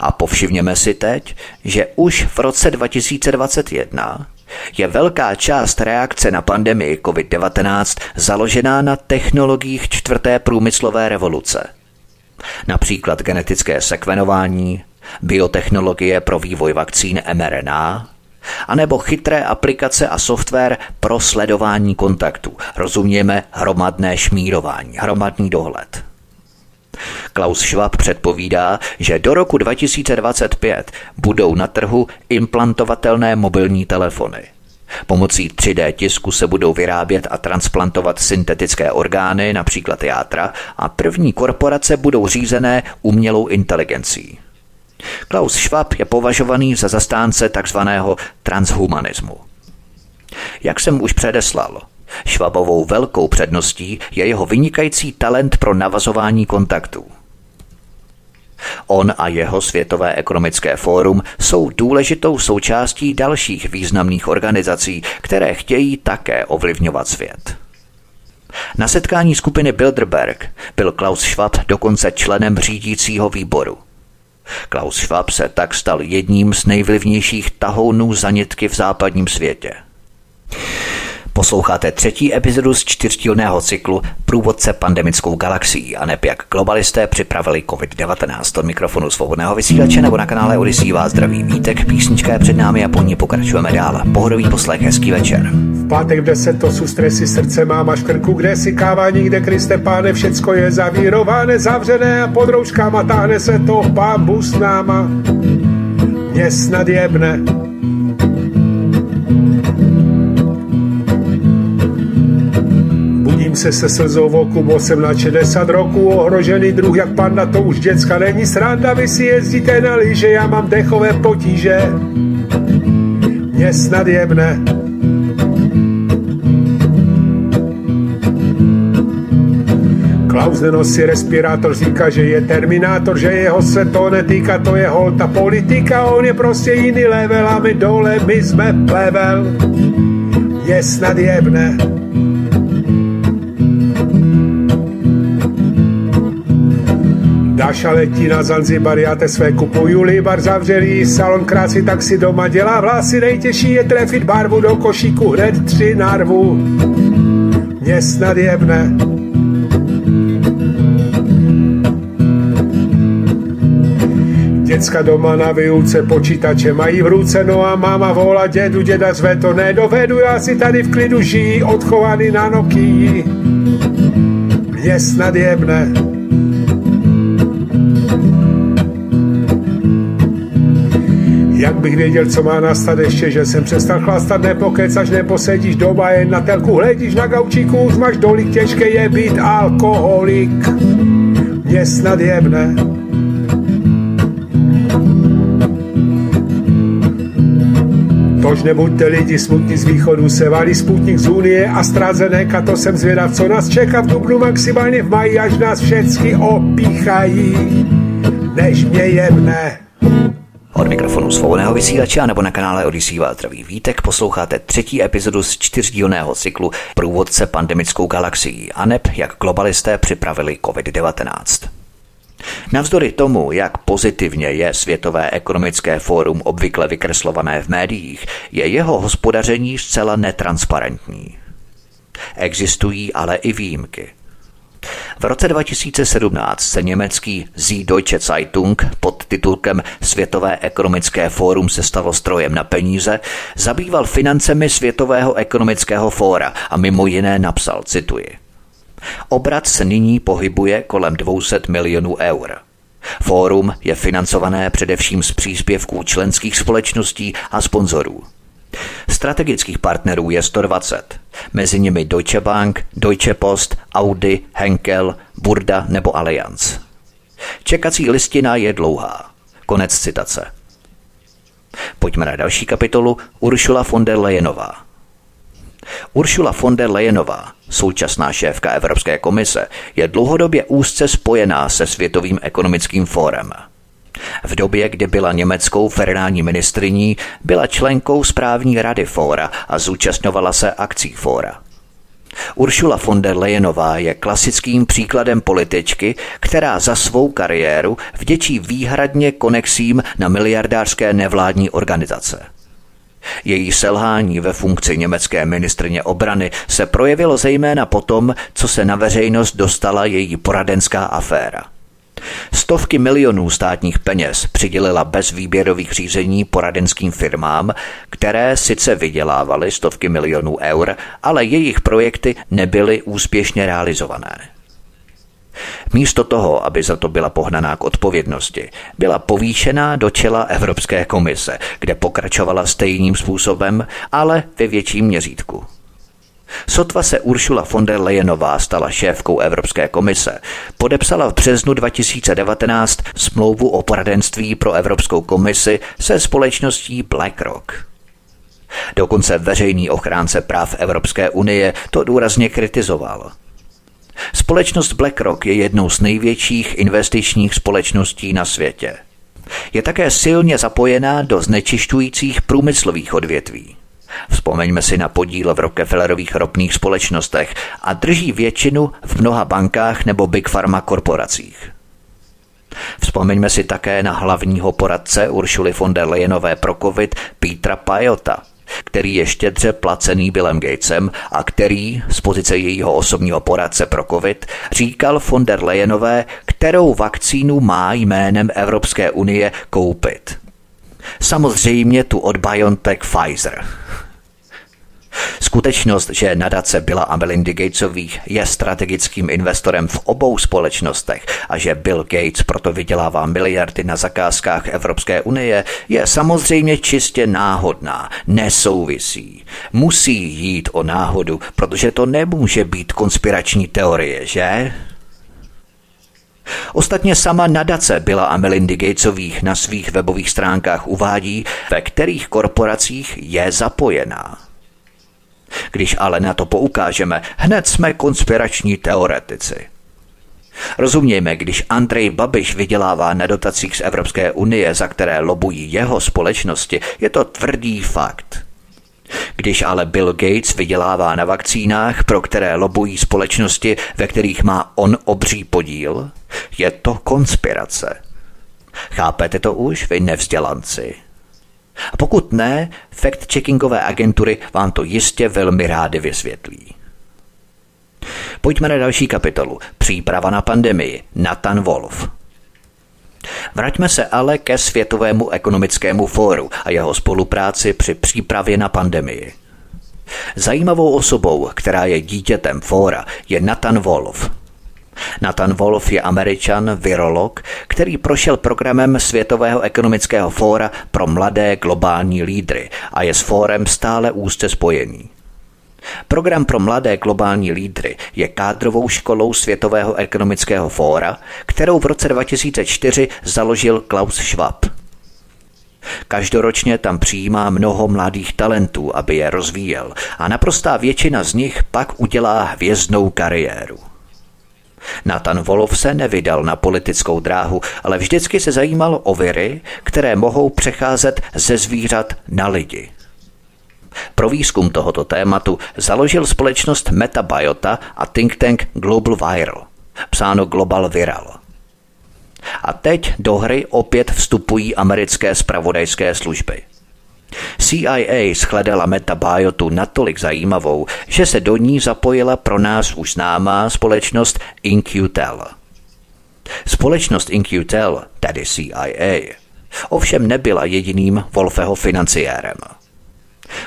A povšimněme si teď, že už v roce 2021 je velká část reakce na pandemii COVID-19 založená na technologiích čtvrté průmyslové revoluce. Například genetické sekvenování, biotechnologie pro vývoj vakcín mRNA, anebo chytré aplikace a software pro sledování kontaktů, rozumějme hromadné šmírování, hromadný dohled. Klaus Schwab předpovídá, že do roku 2025 budou na trhu implantovatelné mobilní telefony. Pomocí 3D tisku se budou vyrábět a transplantovat syntetické orgány, například játra, a první korporace budou řízené umělou inteligencí. Klaus Schwab je považovaný za zastánce tzv. transhumanismu. Jak jsem už předeslal, Švabovou velkou předností je jeho vynikající talent pro navazování kontaktů. On a jeho Světové ekonomické fórum jsou důležitou součástí dalších významných organizací, které chtějí také ovlivňovat svět. Na setkání skupiny Bilderberg byl Klaus Schwab dokonce členem řídícího výboru. Klaus Schwab se tak stal jedním z nejvlivnějších tahounů zanitky v západním světě. Posloucháte třetí epizodu z čtyřdílného cyklu Průvodce pandemickou galaxií a neb jak globalisté připravili COVID-19 od mikrofonu svobodného vysílače nebo na kanále Odisí vás zdraví vítek, písnička je před námi a po ní pokračujeme dál. Pohodový poslech, hezký večer. V pátek v to jsou stresy, srdce mám až krku, kde si káva, nikde Kriste páne, všecko je zavírované, zavřené a pod rouškama táhne se to pán s náma. Mě snad jebne, se se slzou v oku, bo jsem na 60 roku ohrožený druh jak panda, to už děcka není sranda, vy si jezdíte na lyže, já mám dechové potíže. Mě snad jebne. Klaus nenosí respirátor, říká, že je terminátor, že jeho se to netýká, to je holta politika, on je prostě jiný level a my dole, my jsme plevel. Je snad jebne. Dáša letí na Zanzibar, já te své kupuju libar, zavřelý salon krásy, tak si doma dělá vlasy, nejtěžší je trefit barvu do košíku, hned tři narvu. Mě snad jebne, Děcka doma na výuce počítače mají v ruce, no a máma volá dědu, děda zve to nedovedu, já si tady v klidu žijí, odchovaný na Nokii. Mě snad jebne. Jak bych věděl, co má nastat ještě, že jsem přestal chlastat, nepokecaš, neposedíš doma, jen na telku hledíš na gaučíku, už máš dolik, těžké je být alkoholik. Mě snad jebne. Tož nebuďte lidi smutní z východu, se valí sputnik z Unie a ztrázené, a to jsem zvědav, co nás čeká v Dubnu maximálně v maji, až nás všechny opíchají, než mě jemne. Od mikrofonu svobodného vysílače nebo na kanále Odisí vás vítek posloucháte třetí epizodu z čtyřdílného cyklu Průvodce pandemickou galaxií a neb jak globalisté připravili COVID-19. Navzdory tomu, jak pozitivně je Světové ekonomické fórum obvykle vykreslované v médiích, je jeho hospodaření zcela netransparentní. Existují ale i výjimky. V roce 2017 se německý Sie Deutsche Zeitung pod titulkem Světové ekonomické fórum se stalo strojem na peníze zabýval financemi Světového ekonomického fóra a mimo jiné napsal, cituji, Obrat se nyní pohybuje kolem 200 milionů eur. Fórum je financované především z příspěvků členských společností a sponzorů. Strategických partnerů je 120, mezi nimi Deutsche Bank, Deutsche Post, Audi, Henkel, Burda nebo Allianz. Čekací listina je dlouhá. Konec citace. Pojďme na další kapitolu Uršula von der Leyenová. Ursula von der Leyenová, současná šéfka Evropské komise, je dlouhodobě úzce spojená se Světovým ekonomickým fórem. V době, kdy byla německou federální ministriní, byla členkou správní rady fóra a zúčastňovala se akcí fóra. Uršula von der Leyenová je klasickým příkladem političky, která za svou kariéru vděčí výhradně konexím na miliardářské nevládní organizace. Její selhání ve funkci německé ministrně obrany se projevilo zejména potom, co se na veřejnost dostala její poradenská aféra. Stovky milionů státních peněz přidělila bez výběrových řízení poradenským firmám, které sice vydělávaly stovky milionů eur, ale jejich projekty nebyly úspěšně realizované. Místo toho, aby za to byla pohnaná k odpovědnosti, byla povýšená do čela Evropské komise, kde pokračovala stejným způsobem, ale ve větším měřítku. Sotva se Uršula von der Leyenová stala šéfkou Evropské komise, podepsala v březnu 2019 smlouvu o poradenství pro Evropskou komisi se společností BlackRock. Dokonce veřejný ochránce práv Evropské unie to důrazně kritizoval – Společnost BlackRock je jednou z největších investičních společností na světě. Je také silně zapojená do znečišťujících průmyslových odvětví. Vzpomeňme si na podíl v Rockefellerových ropných společnostech a drží většinu v mnoha bankách nebo big pharma korporacích. Vzpomeňme si také na hlavního poradce Uršuly von der Leyenové pro COVID Petra Pajota – který je štědře placený Billem Gatesem a který z pozice jejího osobního poradce pro COVID říkal von der Leyenové, kterou vakcínu má jménem Evropské unie koupit. Samozřejmě tu od BioNTech Pfizer. Skutečnost, že nadace byla a Melindy Gatesových je strategickým investorem v obou společnostech a že Bill Gates proto vydělává miliardy na zakázkách Evropské unie, je samozřejmě čistě náhodná, nesouvisí. Musí jít o náhodu, protože to nemůže být konspirační teorie, že? Ostatně sama nadace byla a Melindy Gatesových na svých webových stránkách uvádí, ve kterých korporacích je zapojená. Když ale na to poukážeme, hned jsme konspirační teoretici. Rozumějme, když Andrej Babiš vydělává na dotacích z Evropské unie, za které lobují jeho společnosti, je to tvrdý fakt. Když ale Bill Gates vydělává na vakcínách, pro které lobují společnosti, ve kterých má on obří podíl, je to konspirace. Chápete to už, vy nevzdělanci? A pokud ne, fact-checkingové agentury vám to jistě velmi rády vysvětlí. Pojďme na další kapitolu. Příprava na pandemii. Nathan Wolf. Vraťme se ale ke Světovému ekonomickému fóru a jeho spolupráci při přípravě na pandemii. Zajímavou osobou, která je dítětem fóra, je Nathan Wolf. Nathan Wolf je američan, virolog, který prošel programem Světového ekonomického fóra pro mladé globální lídry a je s fórem stále úzce spojený. Program pro mladé globální lídry je kádrovou školou Světového ekonomického fóra, kterou v roce 2004 založil Klaus Schwab. Každoročně tam přijímá mnoho mladých talentů, aby je rozvíjel a naprostá většina z nich pak udělá hvězdnou kariéru. Nathan Wolf se nevydal na politickou dráhu, ale vždycky se zajímal o viry, které mohou přecházet ze zvířat na lidi. Pro výzkum tohoto tématu založil společnost Metabiota a think tank Global Viral, psáno Global Viral. A teď do hry opět vstupují americké spravodajské služby. CIA shledala metabiotu natolik zajímavou, že se do ní zapojila pro nás už známá společnost InQtel. Společnost InQtel, tedy CIA, ovšem nebyla jediným Wolfeho financiérem.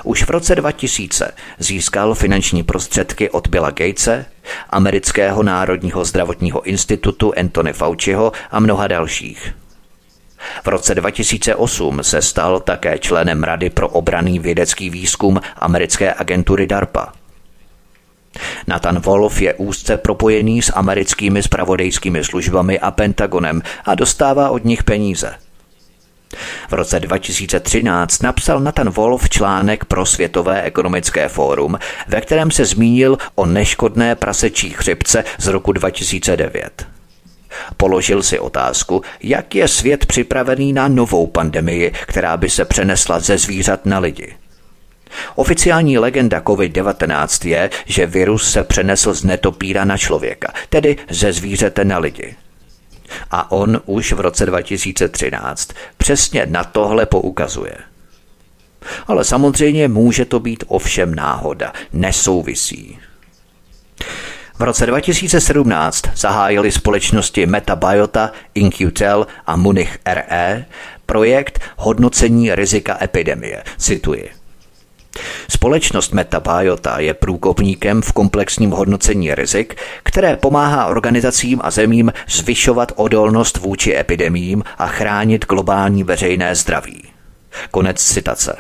Už v roce 2000 získal finanční prostředky od Billa Gatese, amerického národního zdravotního institutu Anthony Fauciho a mnoha dalších. V roce 2008 se stal také členem Rady pro obraný vědecký výzkum americké agentury DARPA. Nathan Wolf je úzce propojený s americkými spravodajskými službami a Pentagonem a dostává od nich peníze – v roce 2013 napsal Nathan Wolf článek pro Světové ekonomické fórum, ve kterém se zmínil o neškodné prasečí chřipce z roku 2009. Položil si otázku, jak je svět připravený na novou pandemii, která by se přenesla ze zvířat na lidi. Oficiální legenda COVID-19 je, že virus se přenesl z netopíra na člověka, tedy ze zvířete na lidi. A on už v roce 2013 přesně na tohle poukazuje. Ale samozřejmě může to být ovšem náhoda, nesouvisí. V roce 2017 zahájili společnosti Metabiota, InQtel a Munich RE projekt hodnocení rizika epidemie. Cituji. Společnost Metabiota je průkopníkem v komplexním hodnocení rizik, které pomáhá organizacím a zemím zvyšovat odolnost vůči epidemím a chránit globální veřejné zdraví. Konec citace.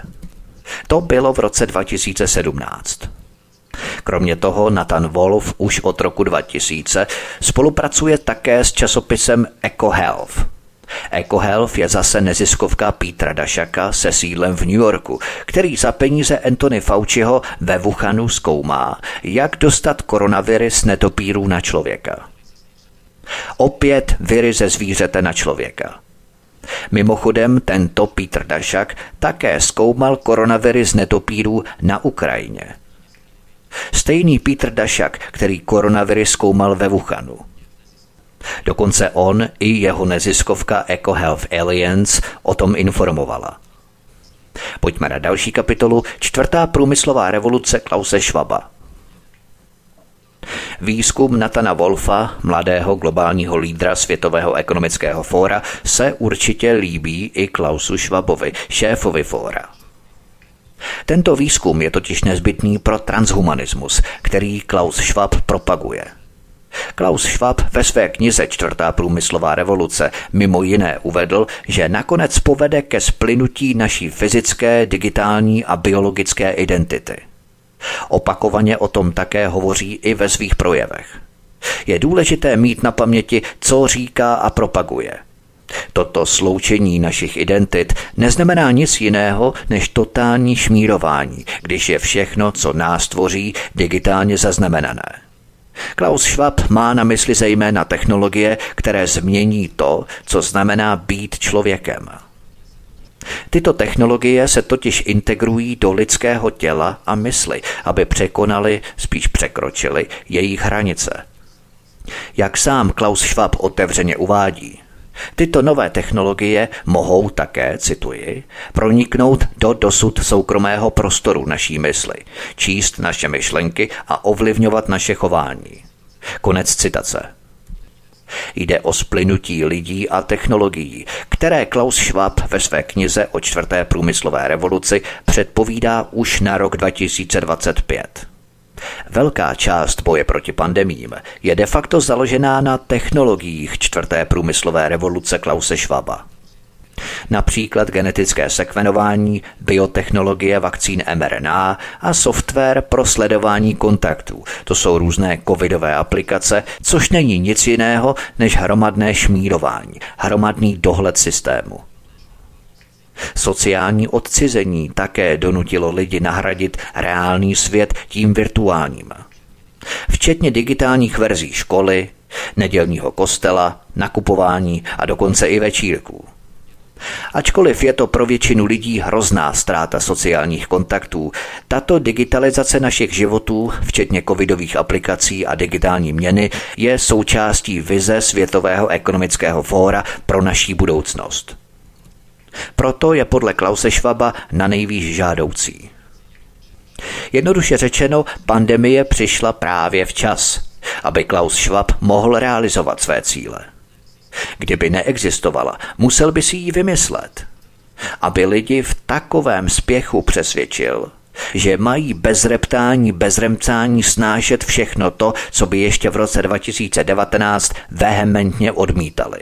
To bylo v roce 2017. Kromě toho Nathan Wolf už od roku 2000 spolupracuje také s časopisem EcoHealth – EcoHealth je zase neziskovka Petra Dašaka se sídlem v New Yorku, který za peníze Anthony Fauciho ve Wuhanu zkoumá, jak dostat koronaviry z netopírů na člověka. Opět viry ze zvířete na člověka. Mimochodem, tento Petr Dašak také zkoumal z netopírů na Ukrajině. Stejný Petr Dašak, který koronaviry zkoumal ve Wuhanu – Dokonce on i jeho neziskovka EcoHealth Alliance o tom informovala. Pojďme na další kapitolu. Čtvrtá průmyslová revoluce Klause Schwaba. Výzkum Natana Wolfa, mladého globálního lídra Světového ekonomického fóra, se určitě líbí i Klausu Schwabovi, šéfovi fóra. Tento výzkum je totiž nezbytný pro transhumanismus, který Klaus Schwab propaguje – Klaus Schwab ve své knize Čtvrtá průmyslová revoluce mimo jiné uvedl, že nakonec povede ke splynutí naší fyzické, digitální a biologické identity. Opakovaně o tom také hovoří i ve svých projevech. Je důležité mít na paměti, co říká a propaguje. Toto sloučení našich identit neznamená nic jiného než totální šmírování, když je všechno, co nás tvoří, digitálně zaznamenané. Klaus Schwab má na mysli zejména technologie, které změní to, co znamená být člověkem. Tyto technologie se totiž integrují do lidského těla a mysli, aby překonali, spíš překročili jejich hranice. Jak sám Klaus Schwab otevřeně uvádí, Tyto nové technologie mohou také, cituji, proniknout do dosud soukromého prostoru naší mysli, číst naše myšlenky a ovlivňovat naše chování. Konec citace. Jde o splynutí lidí a technologií, které Klaus Schwab ve své knize o čtvrté průmyslové revoluci předpovídá už na rok 2025. Velká část boje proti pandemím je de facto založená na technologiích čtvrté průmyslové revoluce Klause Schwaba. Například genetické sekvenování, biotechnologie vakcín mRNA a software pro sledování kontaktů. To jsou různé covidové aplikace, což není nic jiného než hromadné šmírování, hromadný dohled systému. Sociální odcizení také donutilo lidi nahradit reálný svět tím virtuálním. Včetně digitálních verzí školy, nedělního kostela, nakupování a dokonce i večírků. Ačkoliv je to pro většinu lidí hrozná ztráta sociálních kontaktů, tato digitalizace našich životů, včetně covidových aplikací a digitální měny, je součástí vize Světového ekonomického fóra pro naší budoucnost. Proto je podle Klause Schwaba na nejvýš žádoucí. Jednoduše řečeno, pandemie přišla právě včas, aby Klaus Schwab mohl realizovat své cíle. Kdyby neexistovala, musel by si ji vymyslet. Aby lidi v takovém spěchu přesvědčil, že mají bez reptání, bez remcání snášet všechno to, co by ještě v roce 2019 vehementně odmítali.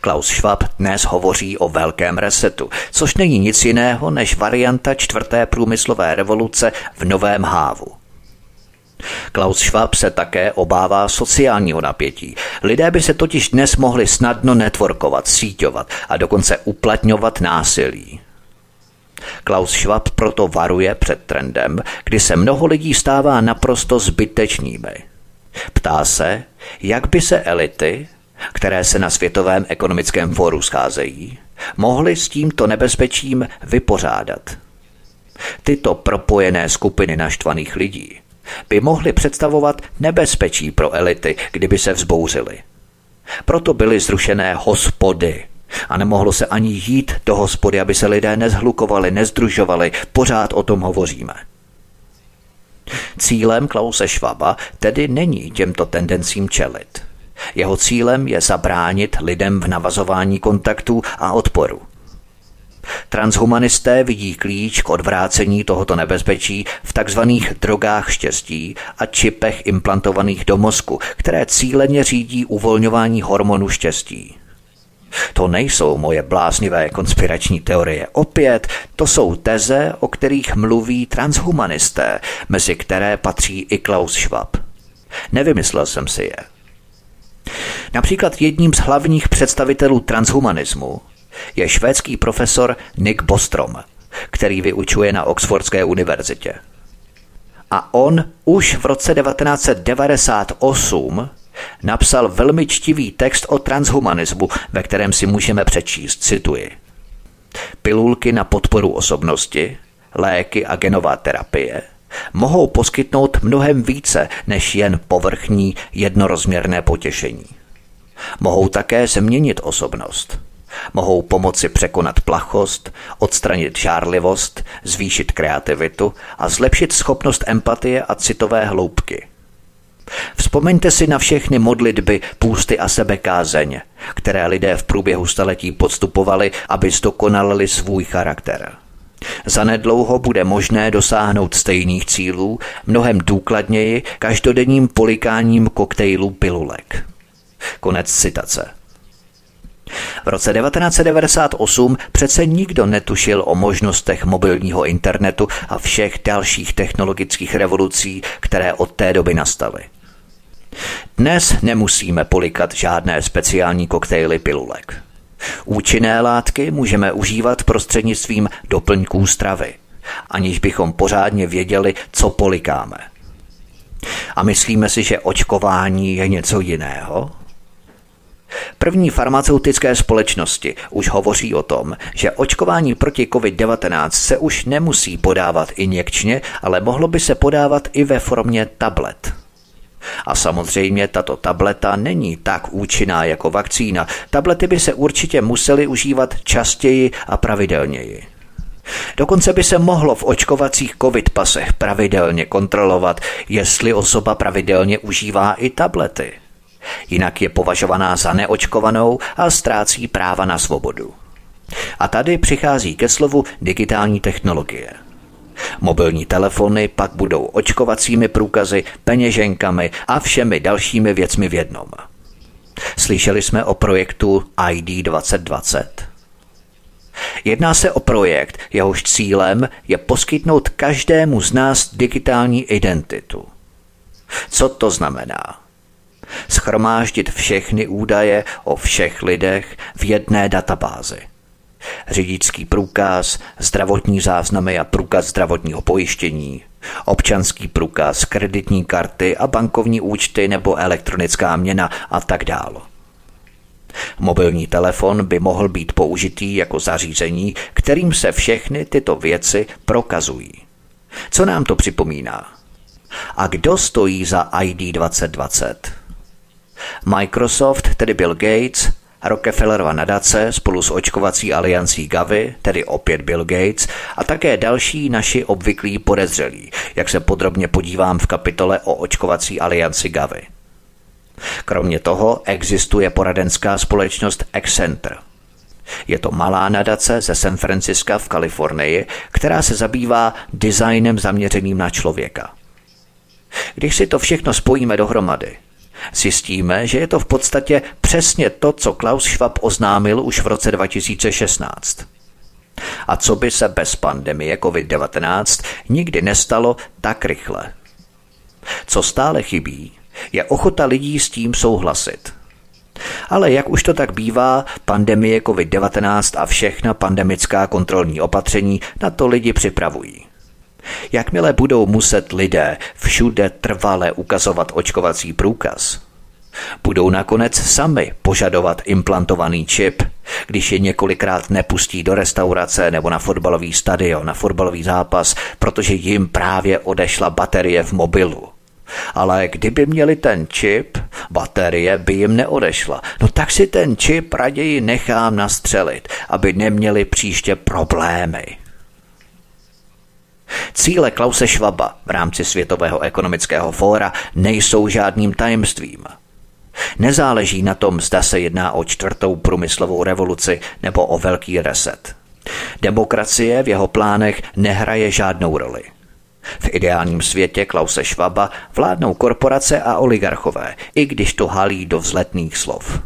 Klaus Schwab dnes hovoří o velkém resetu, což není nic jiného než varianta čtvrté průmyslové revoluce v Novém hávu. Klaus Schwab se také obává sociálního napětí. Lidé by se totiž dnes mohli snadno networkovat, síťovat a dokonce uplatňovat násilí. Klaus Schwab proto varuje před trendem, kdy se mnoho lidí stává naprosto zbytečnými. Ptá se, jak by se elity, které se na Světovém ekonomickém fóru scházejí, mohly s tímto nebezpečím vypořádat. Tyto propojené skupiny naštvaných lidí by mohly představovat nebezpečí pro elity, kdyby se vzbouřily. Proto byly zrušené hospody a nemohlo se ani jít do hospody, aby se lidé nezhlukovali, nezdružovali, pořád o tom hovoříme. Cílem Klause Schwaba tedy není těmto tendencím čelit – jeho cílem je zabránit lidem v navazování kontaktů a odporu. Transhumanisté vidí klíč k odvrácení tohoto nebezpečí v takzvaných drogách štěstí a čipech implantovaných do mozku, které cíleně řídí uvolňování hormonu štěstí. To nejsou moje bláznivé konspirační teorie. Opět, to jsou teze, o kterých mluví transhumanisté, mezi které patří i Klaus Schwab. Nevymyslel jsem si je. Například jedním z hlavních představitelů transhumanismu je švédský profesor Nick Bostrom, který vyučuje na Oxfordské univerzitě. A on už v roce 1998 napsal velmi čtivý text o transhumanismu, ve kterém si můžeme přečíst, cituji. Pilulky na podporu osobnosti, léky a genová terapie mohou poskytnout mnohem více než jen povrchní jednorozměrné potěšení. Mohou také změnit osobnost. Mohou pomoci překonat plachost, odstranit žárlivost, zvýšit kreativitu a zlepšit schopnost empatie a citové hloubky. Vzpomeňte si na všechny modlitby, půsty a sebekázeň, které lidé v průběhu staletí podstupovali, aby zdokonalili svůj charakter. Zanedlouho bude možné dosáhnout stejných cílů mnohem důkladněji každodenním polikáním koktejlů pilulek. Konec citace. V roce 1998 přece nikdo netušil o možnostech mobilního internetu a všech dalších technologických revolucí, které od té doby nastaly. Dnes nemusíme polikat žádné speciální koktejly pilulek. Účinné látky můžeme užívat prostřednictvím doplňků stravy, aniž bychom pořádně věděli, co polikáme. A myslíme si, že očkování je něco jiného? První farmaceutické společnosti už hovoří o tom, že očkování proti COVID-19 se už nemusí podávat injekčně, ale mohlo by se podávat i ve formě tablet. A samozřejmě tato tableta není tak účinná jako vakcína. Tablety by se určitě musely užívat častěji a pravidelněji. Dokonce by se mohlo v očkovacích covid pasech pravidelně kontrolovat, jestli osoba pravidelně užívá i tablety. Jinak je považovaná za neočkovanou a ztrácí práva na svobodu. A tady přichází ke slovu digitální technologie. Mobilní telefony pak budou očkovacími průkazy, peněženkami a všemi dalšími věcmi v jednom. Slyšeli jsme o projektu ID 2020? Jedná se o projekt, jehož cílem je poskytnout každému z nás digitální identitu. Co to znamená? Schromáždit všechny údaje o všech lidech v jedné databázi. Řidičský průkaz, zdravotní záznamy a průkaz zdravotního pojištění, občanský průkaz, kreditní karty a bankovní účty nebo elektronická měna a tak dále. Mobilní telefon by mohl být použitý jako zařízení, kterým se všechny tyto věci prokazují. Co nám to připomíná? A kdo stojí za ID 2020? Microsoft, tedy Bill Gates, Rockefellerova nadace spolu s očkovací aliancí Gavi, tedy opět Bill Gates, a také další naši obvyklí podezřelí, jak se podrobně podívám v kapitole o očkovací alianci Gavi. Kromě toho existuje poradenská společnost Accenter. Je to malá nadace ze San Francisca v Kalifornii, která se zabývá designem zaměřeným na člověka. Když si to všechno spojíme dohromady, zjistíme, že je to v podstatě přesně to, co Klaus Schwab oznámil už v roce 2016. A co by se bez pandemie COVID-19 nikdy nestalo tak rychle. Co stále chybí, je ochota lidí s tím souhlasit. Ale jak už to tak bývá, pandemie COVID-19 a všechna pandemická kontrolní opatření na to lidi připravují. Jakmile budou muset lidé všude trvale ukazovat očkovací průkaz, budou nakonec sami požadovat implantovaný čip, když je několikrát nepustí do restaurace nebo na fotbalový stadion, na fotbalový zápas, protože jim právě odešla baterie v mobilu. Ale kdyby měli ten čip, baterie by jim neodešla. No tak si ten čip raději nechám nastřelit, aby neměli příště problémy. Cíle Klause Schwaba v rámci Světového ekonomického fóra nejsou žádným tajemstvím. Nezáleží na tom, zda se jedná o čtvrtou průmyslovou revoluci nebo o velký reset. Demokracie v jeho plánech nehraje žádnou roli. V ideálním světě Klause Schwaba vládnou korporace a oligarchové, i když to halí do vzletných slov.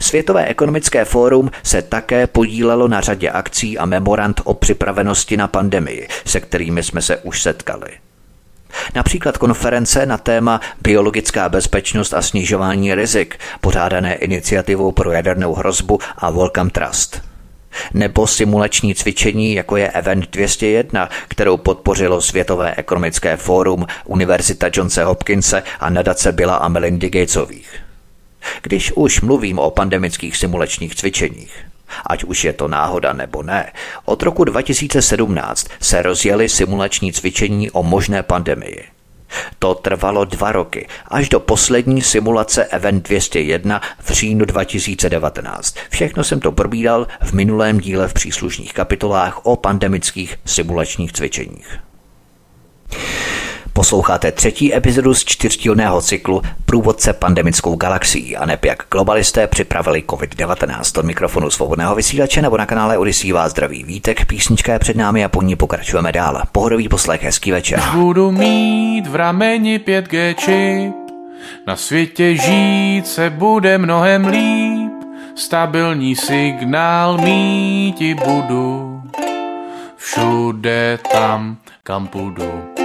Světové ekonomické fórum se také podílelo na řadě akcí a memorand o připravenosti na pandemii, se kterými jsme se už setkali. Například konference na téma biologická bezpečnost a snižování rizik, pořádané iniciativou pro jadernou hrozbu a Welcome Trust – nebo simulační cvičení, jako je Event 201, kterou podpořilo Světové ekonomické fórum, Univerzita Johnse Hopkinse a nadace Billa a Melindy Gatesových. Když už mluvím o pandemických simulačních cvičeních, ať už je to náhoda nebo ne, od roku 2017 se rozjeli simulační cvičení o možné pandemii. To trvalo dva roky, až do poslední simulace Event 201 v říjnu 2019. Všechno jsem to probídal v minulém díle v příslušných kapitolách o pandemických simulačních cvičeních. Posloucháte třetí epizodu z čtyřdílného cyklu Průvodce pandemickou galaxií a neb jak globalisté připravili COVID-19 od mikrofonu svobodného vysílače nebo na kanále Odisí vás zdraví vítek, písnička je před námi a po ní pokračujeme dál. Pohodový poslech, hezký večer. Budu mít v rameni 5G čip, na světě žít se bude mnohem líp, stabilní signál míti budu, všude tam, kam půjdu.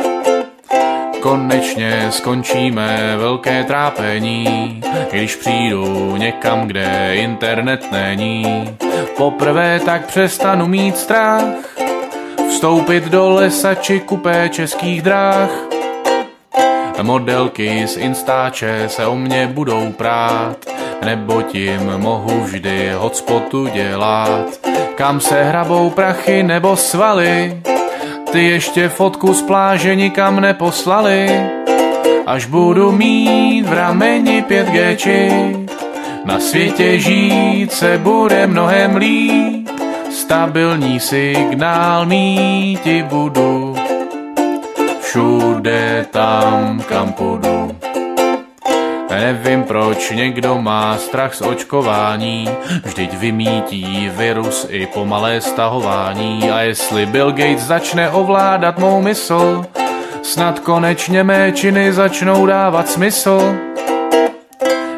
Konečně skončíme velké trápení, když přijdu někam, kde internet není. Poprvé tak přestanu mít strach, vstoupit do lesa či kupé českých dráh. Modelky z Instače se o mě budou prát, nebo tím mohu vždy hotspotu dělat. Kam se hrabou prachy nebo svaly, ty ještě fotku z pláže nikam neposlali. Až budu mít v rameni 5G čip, na světě žít se bude mnohem líp. Stabilní signál míti budu, všude tam, kam půjdu. Nevím, proč někdo má strach z očkování, vždyť vymítí virus i pomalé stahování. A jestli Bill Gates začne ovládat mou mysl, snad konečně mé činy začnou dávat smysl.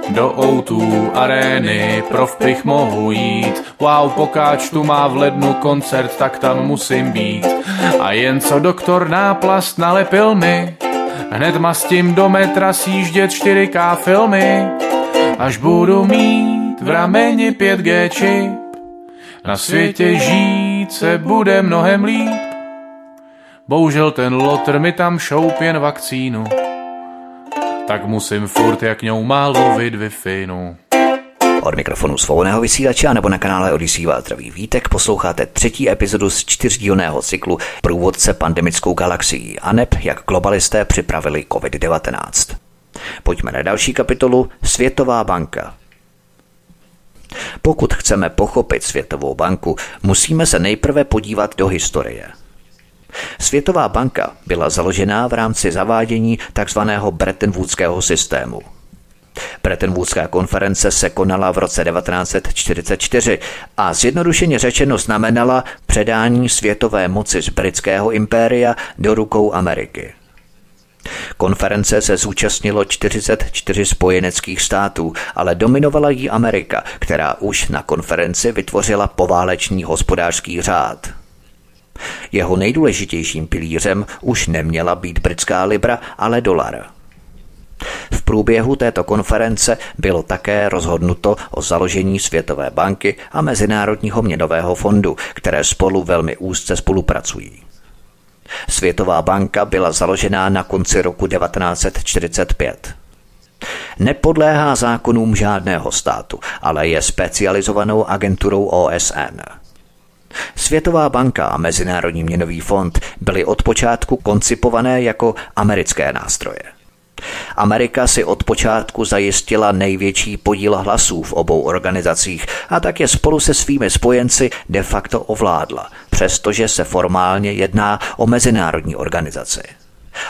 Do O2 arény pro vpich mohu jít Wow, pokáč tu má v lednu koncert, tak tam musím být A jen co doktor náplast nalepil mi Hned mastím do metra sjíždět 4K filmy. Až budu mít v rameni 5G čip. Na světě žít se bude mnohem líp. Bohužel ten lotr mi tam šoup jen vakcínu. Tak musím furt jak ňou málo wi. Od mikrofonu svobodného vysílače nebo na kanále Odisí vás vítek posloucháte třetí epizodu z čtyřdílného cyklu Průvodce pandemickou galaxií a neb jak globalisté připravili COVID-19. Pojďme na další kapitolu Světová banka. Pokud chceme pochopit Světovou banku, musíme se nejprve podívat do historie – Světová banka byla založená v rámci zavádění tzv. Bretton Woodského systému. Bretton Woodská konference se konala v roce 1944 a zjednodušeně řečeno znamenala předání světové moci z britského impéria do rukou Ameriky. Konference se zúčastnilo 44 spojeneckých států, ale dominovala jí Amerika, která už na konferenci vytvořila poválečný hospodářský řád – jeho nejdůležitějším pilířem už neměla být britská libra, ale dolar. V průběhu této konference bylo také rozhodnuto o založení Světové banky a Mezinárodního měnového fondu, které spolu velmi úzce spolupracují. Světová banka byla založená na konci roku 1945. Nepodléhá zákonům žádného státu, ale je specializovanou agenturou OSN. Světová banka a Mezinárodní měnový fond byly od počátku koncipované jako americké nástroje. Amerika si od počátku zajistila největší podíl hlasů v obou organizacích a tak je spolu se svými spojenci de facto ovládla, přestože se formálně jedná o mezinárodní organizaci.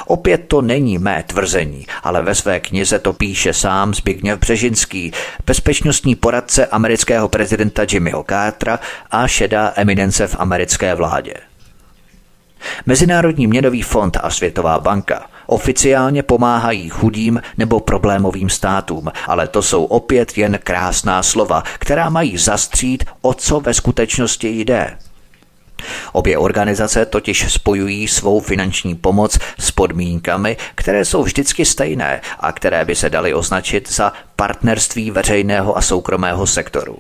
Opět to není mé tvrzení, ale ve své knize to píše sám Zbigněv Břežinský, bezpečnostní poradce amerického prezidenta Jimmyho Cartera a šedá eminence v americké vládě. Mezinárodní měnový fond a Světová banka oficiálně pomáhají chudým nebo problémovým státům, ale to jsou opět jen krásná slova, která mají zastřít, o co ve skutečnosti jde. Obě organizace totiž spojují svou finanční pomoc s podmínkami, které jsou vždycky stejné a které by se daly označit za partnerství veřejného a soukromého sektoru.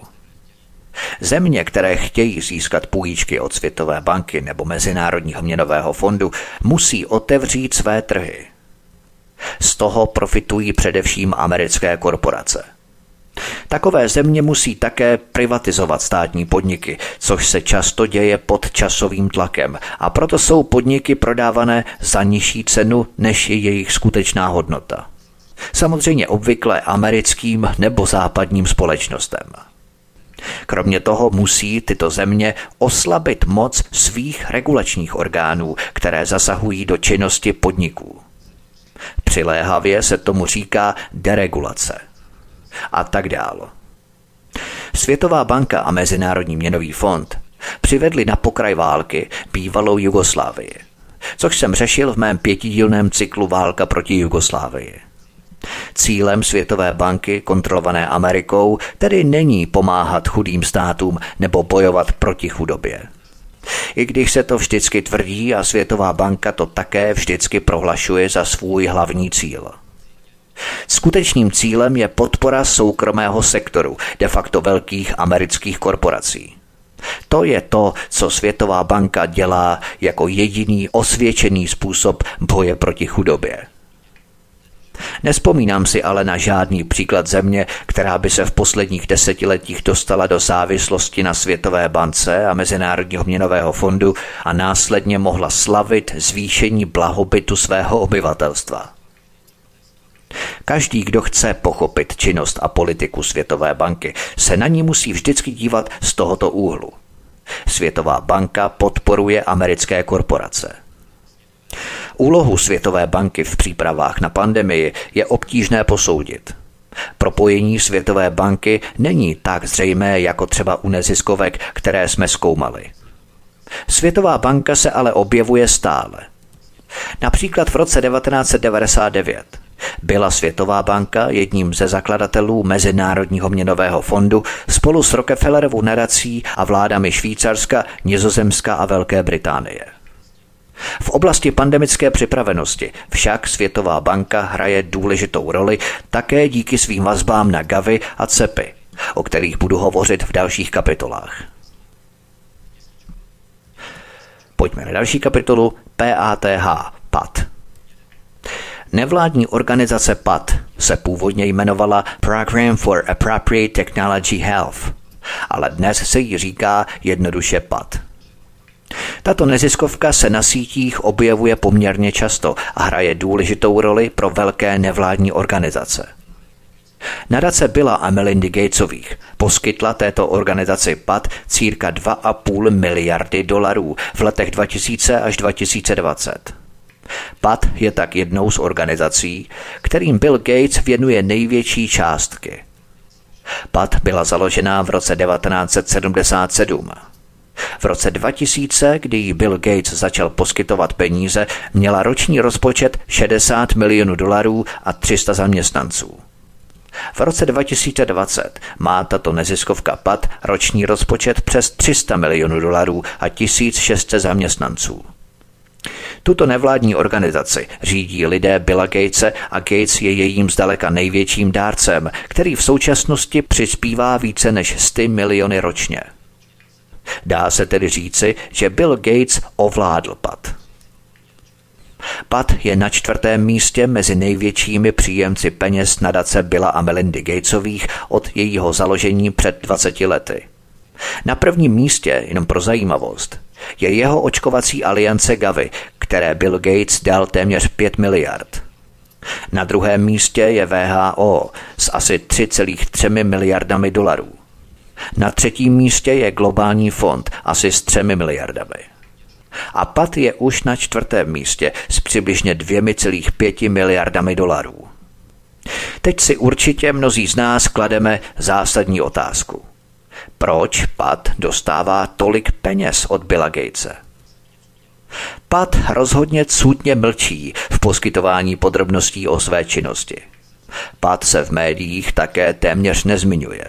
Země, které chtějí získat půjčky od Světové banky nebo Mezinárodního měnového fondu, musí otevřít své trhy. Z toho profitují především americké korporace – Takové země musí také privatizovat státní podniky, což se často děje pod časovým tlakem a proto jsou podniky prodávané za nižší cenu, než je jejich skutečná hodnota. Samozřejmě obvykle americkým nebo západním společnostem. Kromě toho musí tyto země oslabit moc svých regulačních orgánů, které zasahují do činnosti podniků. Přiléhavě se tomu říká deregulace – a tak dál. Světová banka a Mezinárodní měnový fond přivedli na pokraj války bývalou Jugoslávii, což jsem řešil v mém pětidílném cyklu Válka proti Jugoslávii. Cílem Světové banky, kontrolované Amerikou, tedy není pomáhat chudým státům nebo bojovat proti chudobě. I když se to vždycky tvrdí a Světová banka to také vždycky prohlašuje za svůj hlavní cíl – Skutečným cílem je podpora soukromého sektoru, de facto velkých amerických korporací. To je to, co Světová banka dělá jako jediný osvědčený způsob boje proti chudobě. Nespomínám si ale na žádný příklad země, která by se v posledních desetiletích dostala do závislosti na Světové bance a Mezinárodního měnového fondu a následně mohla slavit zvýšení blahobytu svého obyvatelstva. Každý, kdo chce pochopit činnost a politiku Světové banky, se na ní musí vždycky dívat z tohoto úhlu. Světová banka podporuje americké korporace. Úlohu Světové banky v přípravách na pandemii je obtížné posoudit. Propojení Světové banky není tak zřejmé jako třeba u neziskovek, které jsme zkoumali. Světová banka se ale objevuje stále. Například v roce 1999 byla Světová banka jedním ze zakladatelů Mezinárodního měnového fondu spolu s Rockefellerovou nadací a vládami Švýcarska, Nizozemska a Velké Británie. V oblasti pandemické připravenosti však Světová banka hraje důležitou roli také díky svým vazbám na Gavi a CEPy, o kterých budu hovořit v dalších kapitolách. Pojďme na další kapitolu PATH, PAT. Nevládní organizace PAT se původně jmenovala Program for Appropriate Technology Health, ale dnes se jí říká jednoduše PAT. Tato neziskovka se na sítích objevuje poměrně často a hraje důležitou roli pro velké nevládní organizace. Nadace Billa a Melindy Gatesových poskytla této organizaci PAT círka 2,5 miliardy dolarů v letech 2000 až 2020. PAT je tak jednou z organizací, kterým Bill Gates věnuje největší částky. PAT byla založena v roce 1977. V roce 2000, kdy Bill Gates začal poskytovat peníze, měla roční rozpočet 60 milionů dolarů a 300 zaměstnanců. V roce 2020 má tato neziskovka PAT roční rozpočet přes 300 milionů dolarů a 1600 zaměstnanců. Tuto nevládní organizaci řídí lidé Billa Gatese a Gates je jejím zdaleka největším dárcem, který v současnosti přispívá více než 100 miliony ročně. Dá se tedy říci, že Bill Gates ovládl PAT. PAT je na čtvrtém místě mezi největšími příjemci peněz nadace Billa a Melindy Gatesových od jejího založení před 20 lety. Na prvním místě, jenom pro zajímavost, je jeho očkovací aliance Gavi, které Bill Gates dal téměř 5 miliard. Na druhém místě je VHO s asi 3,3 miliardami dolarů. Na třetím místě je globální fond asi s 3 miliardami. A PAT je už na čtvrtém místě s přibližně 2,5 miliardami dolarů. Teď si určitě mnozí z nás klademe zásadní otázku. Proč Pat dostává tolik peněz od Billa Gatese? Pat rozhodně cudně mlčí v poskytování podrobností o své činnosti. Pat se v médiích také téměř nezmiňuje.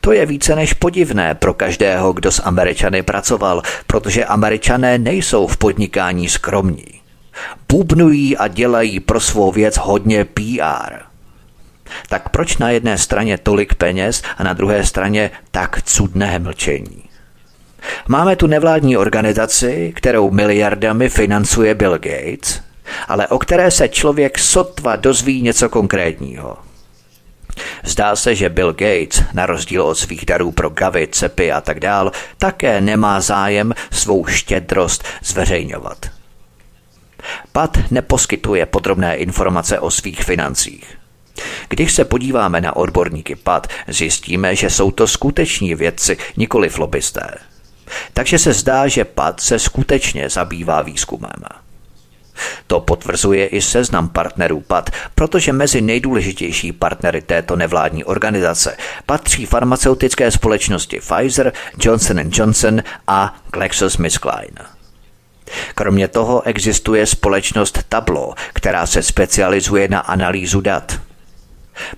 To je více než podivné pro každého, kdo s Američany pracoval, protože Američané nejsou v podnikání skromní. Bubnují a dělají pro svou věc hodně PR – tak proč na jedné straně tolik peněz a na druhé straně tak cudné mlčení? Máme tu nevládní organizaci, kterou miliardami financuje Bill Gates, ale o které se člověk sotva dozví něco konkrétního. Zdá se, že Bill Gates, na rozdíl od svých darů pro gavy, cepy a tak dál, také nemá zájem svou štědrost zveřejňovat. Pat neposkytuje podrobné informace o svých financích. Když se podíváme na odborníky PAD, zjistíme, že jsou to skuteční vědci, nikoli lobbysté. Takže se zdá, že PAD se skutečně zabývá výzkumem. To potvrzuje i seznam partnerů PAD, protože mezi nejdůležitější partnery této nevládní organizace patří farmaceutické společnosti Pfizer, Johnson Johnson a GlaxoSmithKline. Kromě toho existuje společnost Tableau, která se specializuje na analýzu dat.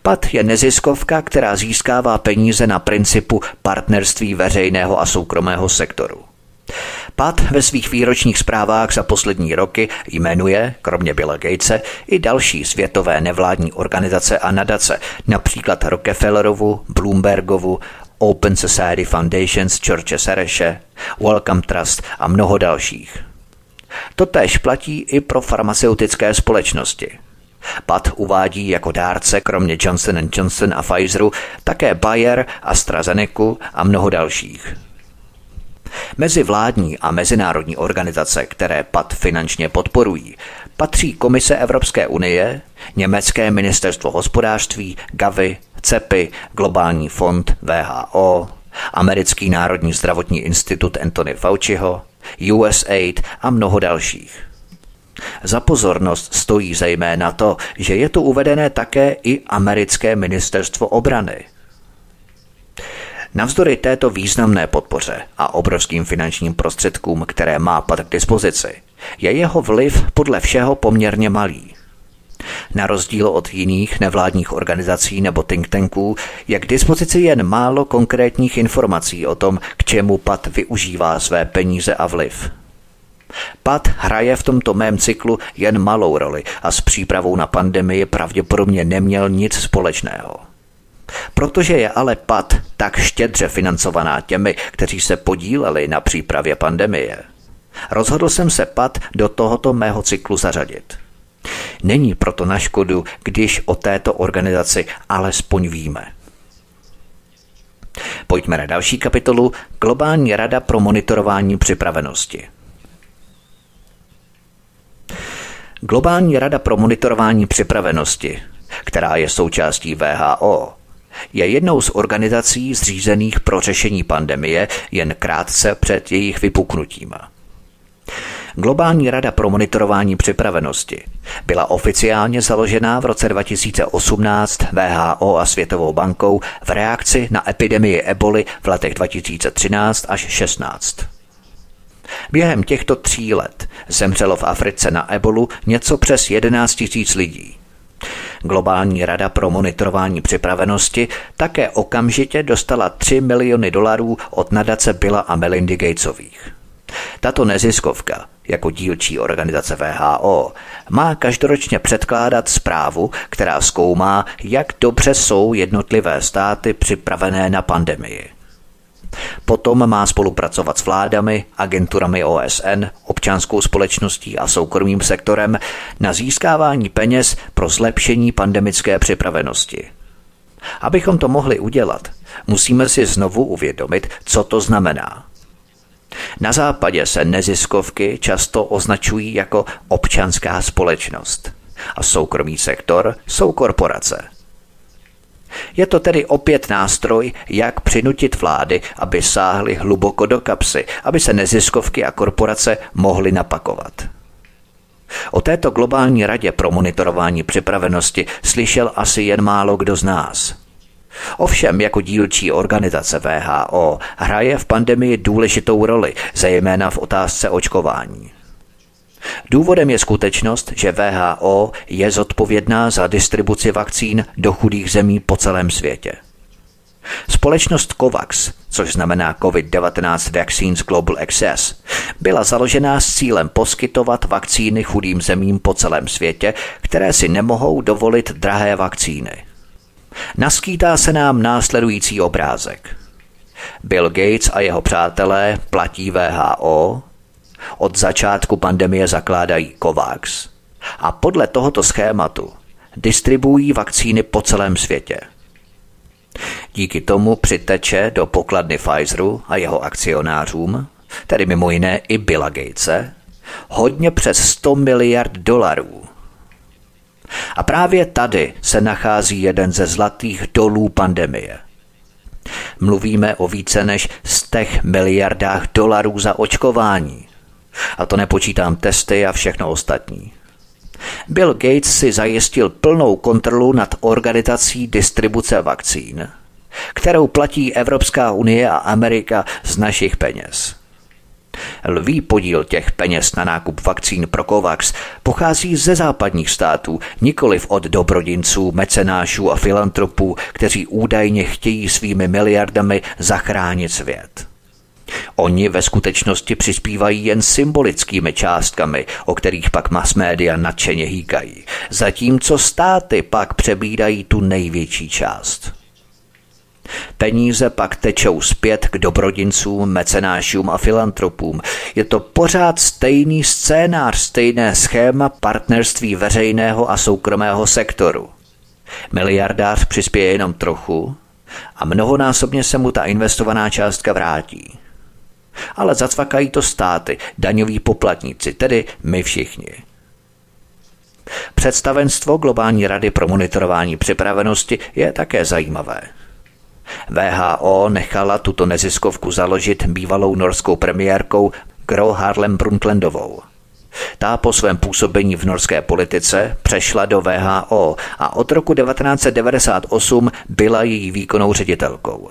PAT je neziskovka, která získává peníze na principu partnerství veřejného a soukromého sektoru. PAT ve svých výročních zprávách za poslední roky jmenuje, kromě Billa Gatese, i další světové nevládní organizace a nadace, například Rockefellerovu, Bloombergovu, Open Society Foundations George Sereše, Welcome Trust a mnoho dalších. Totež platí i pro farmaceutické společnosti – Pat uvádí jako dárce kromě Johnson Johnson a Pfizeru také Bayer, AstraZeneca a mnoho dalších. Mezi vládní a mezinárodní organizace, které PAT finančně podporují, patří Komise Evropské unie, Německé ministerstvo hospodářství, GAVI, CEPI, Globální fond VHO, Americký národní zdravotní institut Anthony Fauciho, USAID a mnoho dalších. Za pozornost stojí zejména to, že je tu uvedené také i americké ministerstvo obrany. Navzdory této významné podpoře a obrovským finančním prostředkům, které má pat k dispozici, je jeho vliv podle všeho poměrně malý. Na rozdíl od jiných nevládních organizací nebo think tanků je k dispozici jen málo konkrétních informací o tom, k čemu PAT využívá své peníze a vliv. Pat hraje v tomto mém cyklu jen malou roli a s přípravou na pandemii pravděpodobně neměl nic společného. Protože je ale Pat tak štědře financovaná těmi, kteří se podíleli na přípravě pandemie, rozhodl jsem se Pat do tohoto mého cyklu zařadit. Není proto na škodu, když o této organizaci alespoň víme. Pojďme na další kapitolu Globální rada pro monitorování připravenosti. Globální rada pro monitorování připravenosti, která je součástí VHO, je jednou z organizací zřízených pro řešení pandemie jen krátce před jejich vypuknutím. Globální rada pro monitorování připravenosti byla oficiálně založená v roce 2018 VHO a Světovou bankou v reakci na epidemii eboli v letech 2013 až 16. Během těchto tří let zemřelo v Africe na ebolu něco přes 11 000 lidí. Globální rada pro monitorování připravenosti také okamžitě dostala 3 miliony dolarů od nadace Billa a Melindy Gatesových. Tato neziskovka, jako dílčí organizace VHO, má každoročně předkládat zprávu, která zkoumá, jak dobře jsou jednotlivé státy připravené na pandemii. Potom má spolupracovat s vládami, agenturami OSN, občanskou společností a soukromým sektorem na získávání peněz pro zlepšení pandemické připravenosti. Abychom to mohli udělat, musíme si znovu uvědomit, co to znamená. Na západě se neziskovky často označují jako občanská společnost a soukromý sektor jsou korporace – je to tedy opět nástroj, jak přinutit vlády, aby sáhly hluboko do kapsy, aby se neziskovky a korporace mohly napakovat. O této globální radě pro monitorování připravenosti slyšel asi jen málo kdo z nás. Ovšem jako dílčí organizace VHO hraje v pandemii důležitou roli, zejména v otázce očkování. Důvodem je skutečnost, že VHO je zodpovědná za distribuci vakcín do chudých zemí po celém světě. Společnost COVAX, což znamená COVID-19 Vaccines Global Access, byla založena s cílem poskytovat vakcíny chudým zemím po celém světě, které si nemohou dovolit drahé vakcíny. Naskýtá se nám následující obrázek. Bill Gates a jeho přátelé platí VHO, od začátku pandemie zakládají COVAX a podle tohoto schématu distribuují vakcíny po celém světě. Díky tomu přiteče do pokladny Pfizeru a jeho akcionářům, tedy mimo jiné i Billa Gatese, hodně přes 100 miliard dolarů. A právě tady se nachází jeden ze zlatých dolů pandemie. Mluvíme o více než 100 miliardách dolarů za očkování. A to nepočítám testy a všechno ostatní. Bill Gates si zajistil plnou kontrolu nad organizací distribuce vakcín, kterou platí Evropská unie a Amerika z našich peněz. Lví podíl těch peněz na nákup vakcín pro COVAX pochází ze západních států, nikoliv od dobrodinců, mecenášů a filantropů, kteří údajně chtějí svými miliardami zachránit svět. Oni ve skutečnosti přispívají jen symbolickými částkami, o kterých pak mass média nadšeně hýkají, zatímco státy pak přebídají tu největší část. Peníze pak tečou zpět k dobrodincům, mecenášům a filantropům. Je to pořád stejný scénář, stejné schéma partnerství veřejného a soukromého sektoru. Miliardář přispěje jenom trochu a mnohonásobně se mu ta investovaná částka vrátí. Ale zacvakají to státy, daňoví poplatníci, tedy my všichni. Představenstvo Globální rady pro monitorování připravenosti je také zajímavé. VHO nechala tuto neziskovku založit bývalou norskou premiérkou Gro Harlem Brundtlandovou. Ta po svém působení v norské politice přešla do VHO a od roku 1998 byla její výkonnou ředitelkou.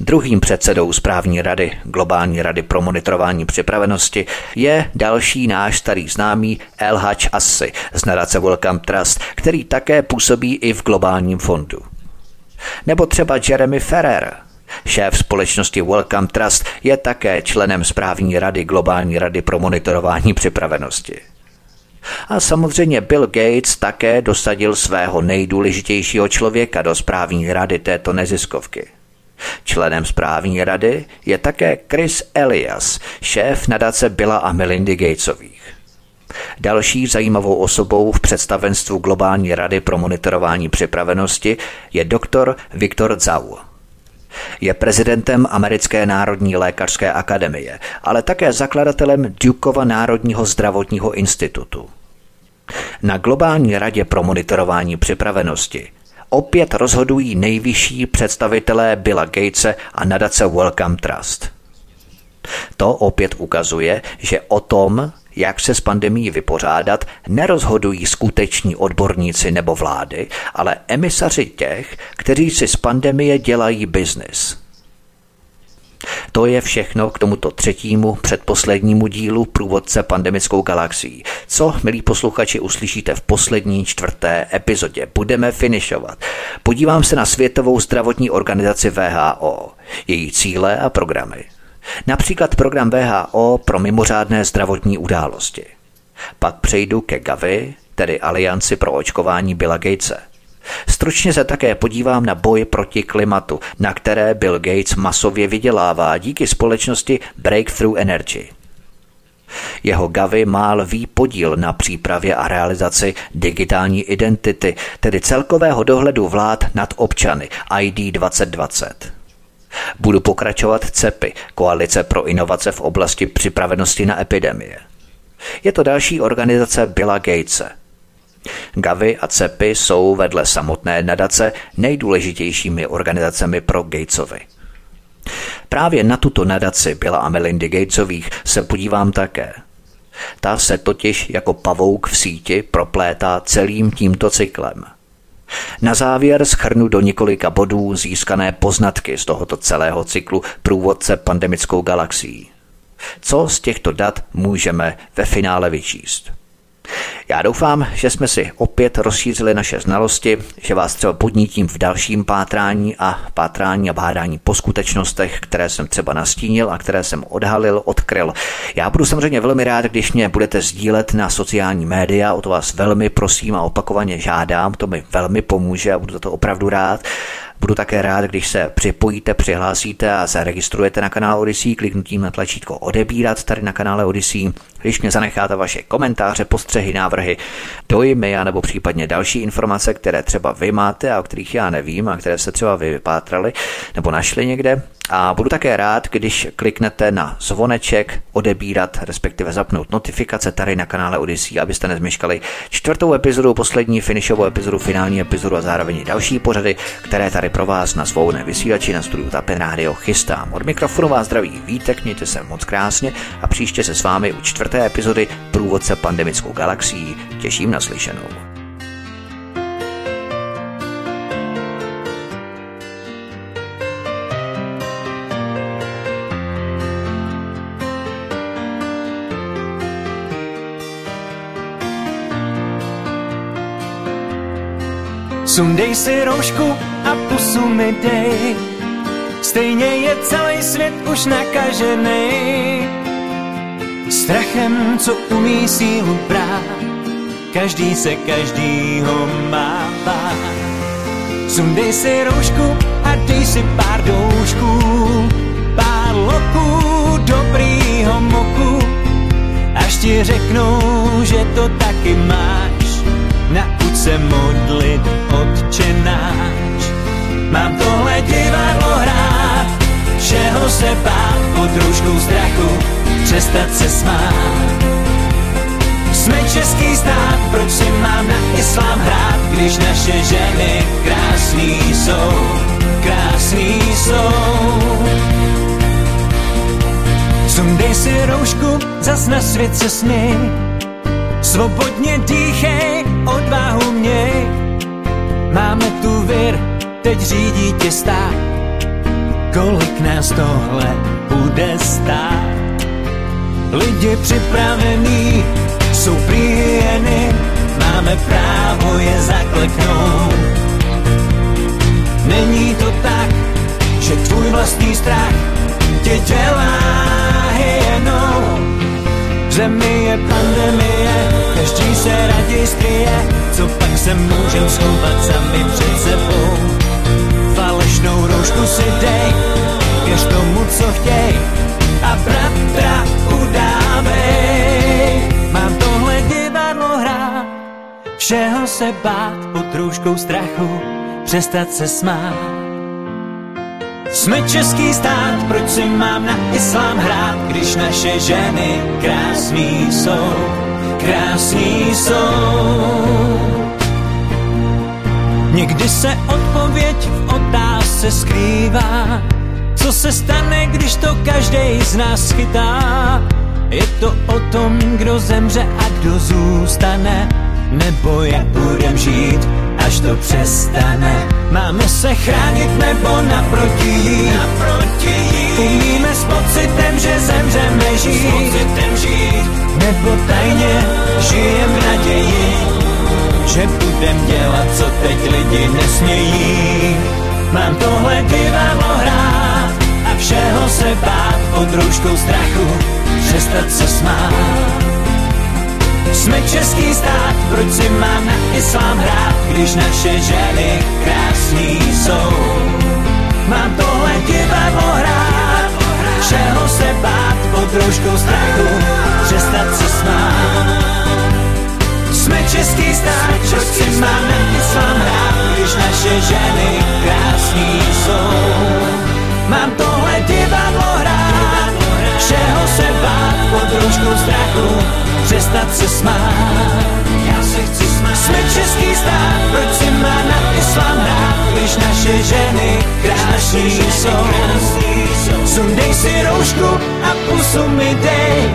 Druhým předsedou správní rady Globální rady pro monitorování připravenosti je další náš starý známý El Asi z nadace Welcome Trust, který také působí i v globálním fondu. Nebo třeba Jeremy Ferrer, Šéf společnosti Welcome Trust je také členem správní rady Globální rady pro monitorování připravenosti. A samozřejmě Bill Gates také dosadil svého nejdůležitějšího člověka do správní rady této neziskovky. Členem správní rady je také Chris Elias, šéf nadace Billa a Melindy Gatesových. Další zajímavou osobou v představenstvu Globální rady pro monitorování připravenosti je doktor Viktor Zau. Je prezidentem Americké národní lékařské akademie, ale také zakladatelem Dukova Národního zdravotního institutu. Na Globální radě pro monitorování připravenosti opět rozhodují nejvyšší představitelé Billa Gatese a nadace Wellcome Trust. To opět ukazuje, že o tom, jak se s pandemí vypořádat, nerozhodují skuteční odborníci nebo vlády, ale emisaři těch, kteří si z pandemie dělají biznis. To je všechno k tomuto třetímu předposlednímu dílu průvodce pandemickou galaxií. Co, milí posluchači, uslyšíte v poslední čtvrté epizodě? Budeme finišovat. Podívám se na Světovou zdravotní organizaci VHO, její cíle a programy. Například program VHO pro mimořádné zdravotní události. Pak přejdu ke Gavi, tedy Alianci pro očkování Billa Gatese. Stručně se také podívám na boj proti klimatu, na které Bill Gates masově vydělává díky společnosti Breakthrough Energy. Jeho Gavi má lvý podíl na přípravě a realizaci digitální identity, tedy celkového dohledu vlád nad občany ID 2020. Budu pokračovat CEPy, Koalice pro inovace v oblasti připravenosti na epidemie. Je to další organizace Billa Gatese. Gavi a CEPy jsou vedle samotné nadace nejdůležitějšími organizacemi pro Gatesovi. Právě na tuto nadaci Billa a Melindy Gatesových se podívám také. Ta se totiž jako pavouk v síti proplétá celým tímto cyklem – na závěr schrnu do několika bodů získané poznatky z tohoto celého cyklu průvodce pandemickou galaxií. Co z těchto dat můžeme ve finále vyčíst? Já doufám, že jsme si opět rozšířili naše znalosti, že vás třeba podnítím v dalším pátrání a pátrání a bádání po skutečnostech, které jsem třeba nastínil a které jsem odhalil, odkryl. Já budu samozřejmě velmi rád, když mě budete sdílet na sociální média, o to vás velmi prosím a opakovaně žádám, to mi velmi pomůže a budu za to opravdu rád. Budu také rád, když se připojíte, přihlásíte a zaregistrujete na kanál Odyssey kliknutím na tlačítko odebírat tady na kanále Odyssey. Když mě zanecháte vaše komentáře, postřehy, návrhy, dojmy a nebo případně další informace, které třeba vy máte a o kterých já nevím a které se třeba vy vypátrali nebo našli někde, a budu také rád, když kliknete na zvoneček odebírat, respektive zapnout notifikace tady na kanále Odyssey, abyste nezmeškali čtvrtou epizodu, poslední finishovou epizodu, finální epizodu a zároveň další pořady, které tady pro vás na svou vysílači na studiu Tapen Radio chystám. Od mikrofonu vás zdraví Vítek, mějte se moc krásně a příště se s vámi u čtvrté epizody Průvodce pandemickou galaxií těším na slyšenou. Sundej si roušku a pusu mi dej, stejně je celý svět už nakažený. Strachem, co umí sílu brát, každý se každýho má bát. Sundej si roušku a dej si pár doušků, pár loků, dobrýho moku, až ti řeknou, že to taky máš. Nauč se modlit odčenáš. Mám tohle divadlo hrát, všeho se bát pod rouškou strachu, přestat se smát. Jsme český stát, proč si mám na islám hrát, když naše ženy krásný jsou, krásný jsou. Sundej si roušku, zas na svět se směj, svobodně dýchej, odvahu měj. Máme tu vir, teď řídí tě stát, kolik nás tohle bude stát. Lidi připravený jsou prý máme právo je zakleknout. Není to tak, že tvůj vlastní strach tě dělá hyenou. Zemi je pandemie, každý se raději skryje, co pak se můžem schovat sami před sebou. Falešnou roušku si dej, věř tomu, co chtěj, a bratra všeho se bát pod růžkou strachu, přestat se smát. Jsme český stát, proč si mám na islám hrát, když naše ženy krásný jsou, krásný jsou. Někdy se odpověď v otázce skrývá, co se stane, když to každý z nás chytá? Je to o tom, kdo zemře a kdo zůstane, nebo jak budem žít, až to přestane. Máme se chránit nebo naproti jít, naproti Umíme s pocitem, že zemřeme žít, s pocitem žít. nebo tajně žijem v naději, že budem dělat, co teď lidi nesmějí. Mám tohle divadlo hrát a všeho se bát pod rouškou strachu, přestat se smát. Jsme český stát, proč si mám na islám hrát, když naše ženy krásný jsou. Mám tohle divadlo hrát, všeho se bát pod rouškou strachu, přestat se smát. Jsme český stát, proč si mám na islám hrát, když naše ženy krásný jsou. Mám tohle pod rouškou strachu, přestat se smát. Já se chci smát. Jsme český stát, proč si má na islám hrát, když naše ženy krásný jsou. Sundej si roušku a pusu mi dej.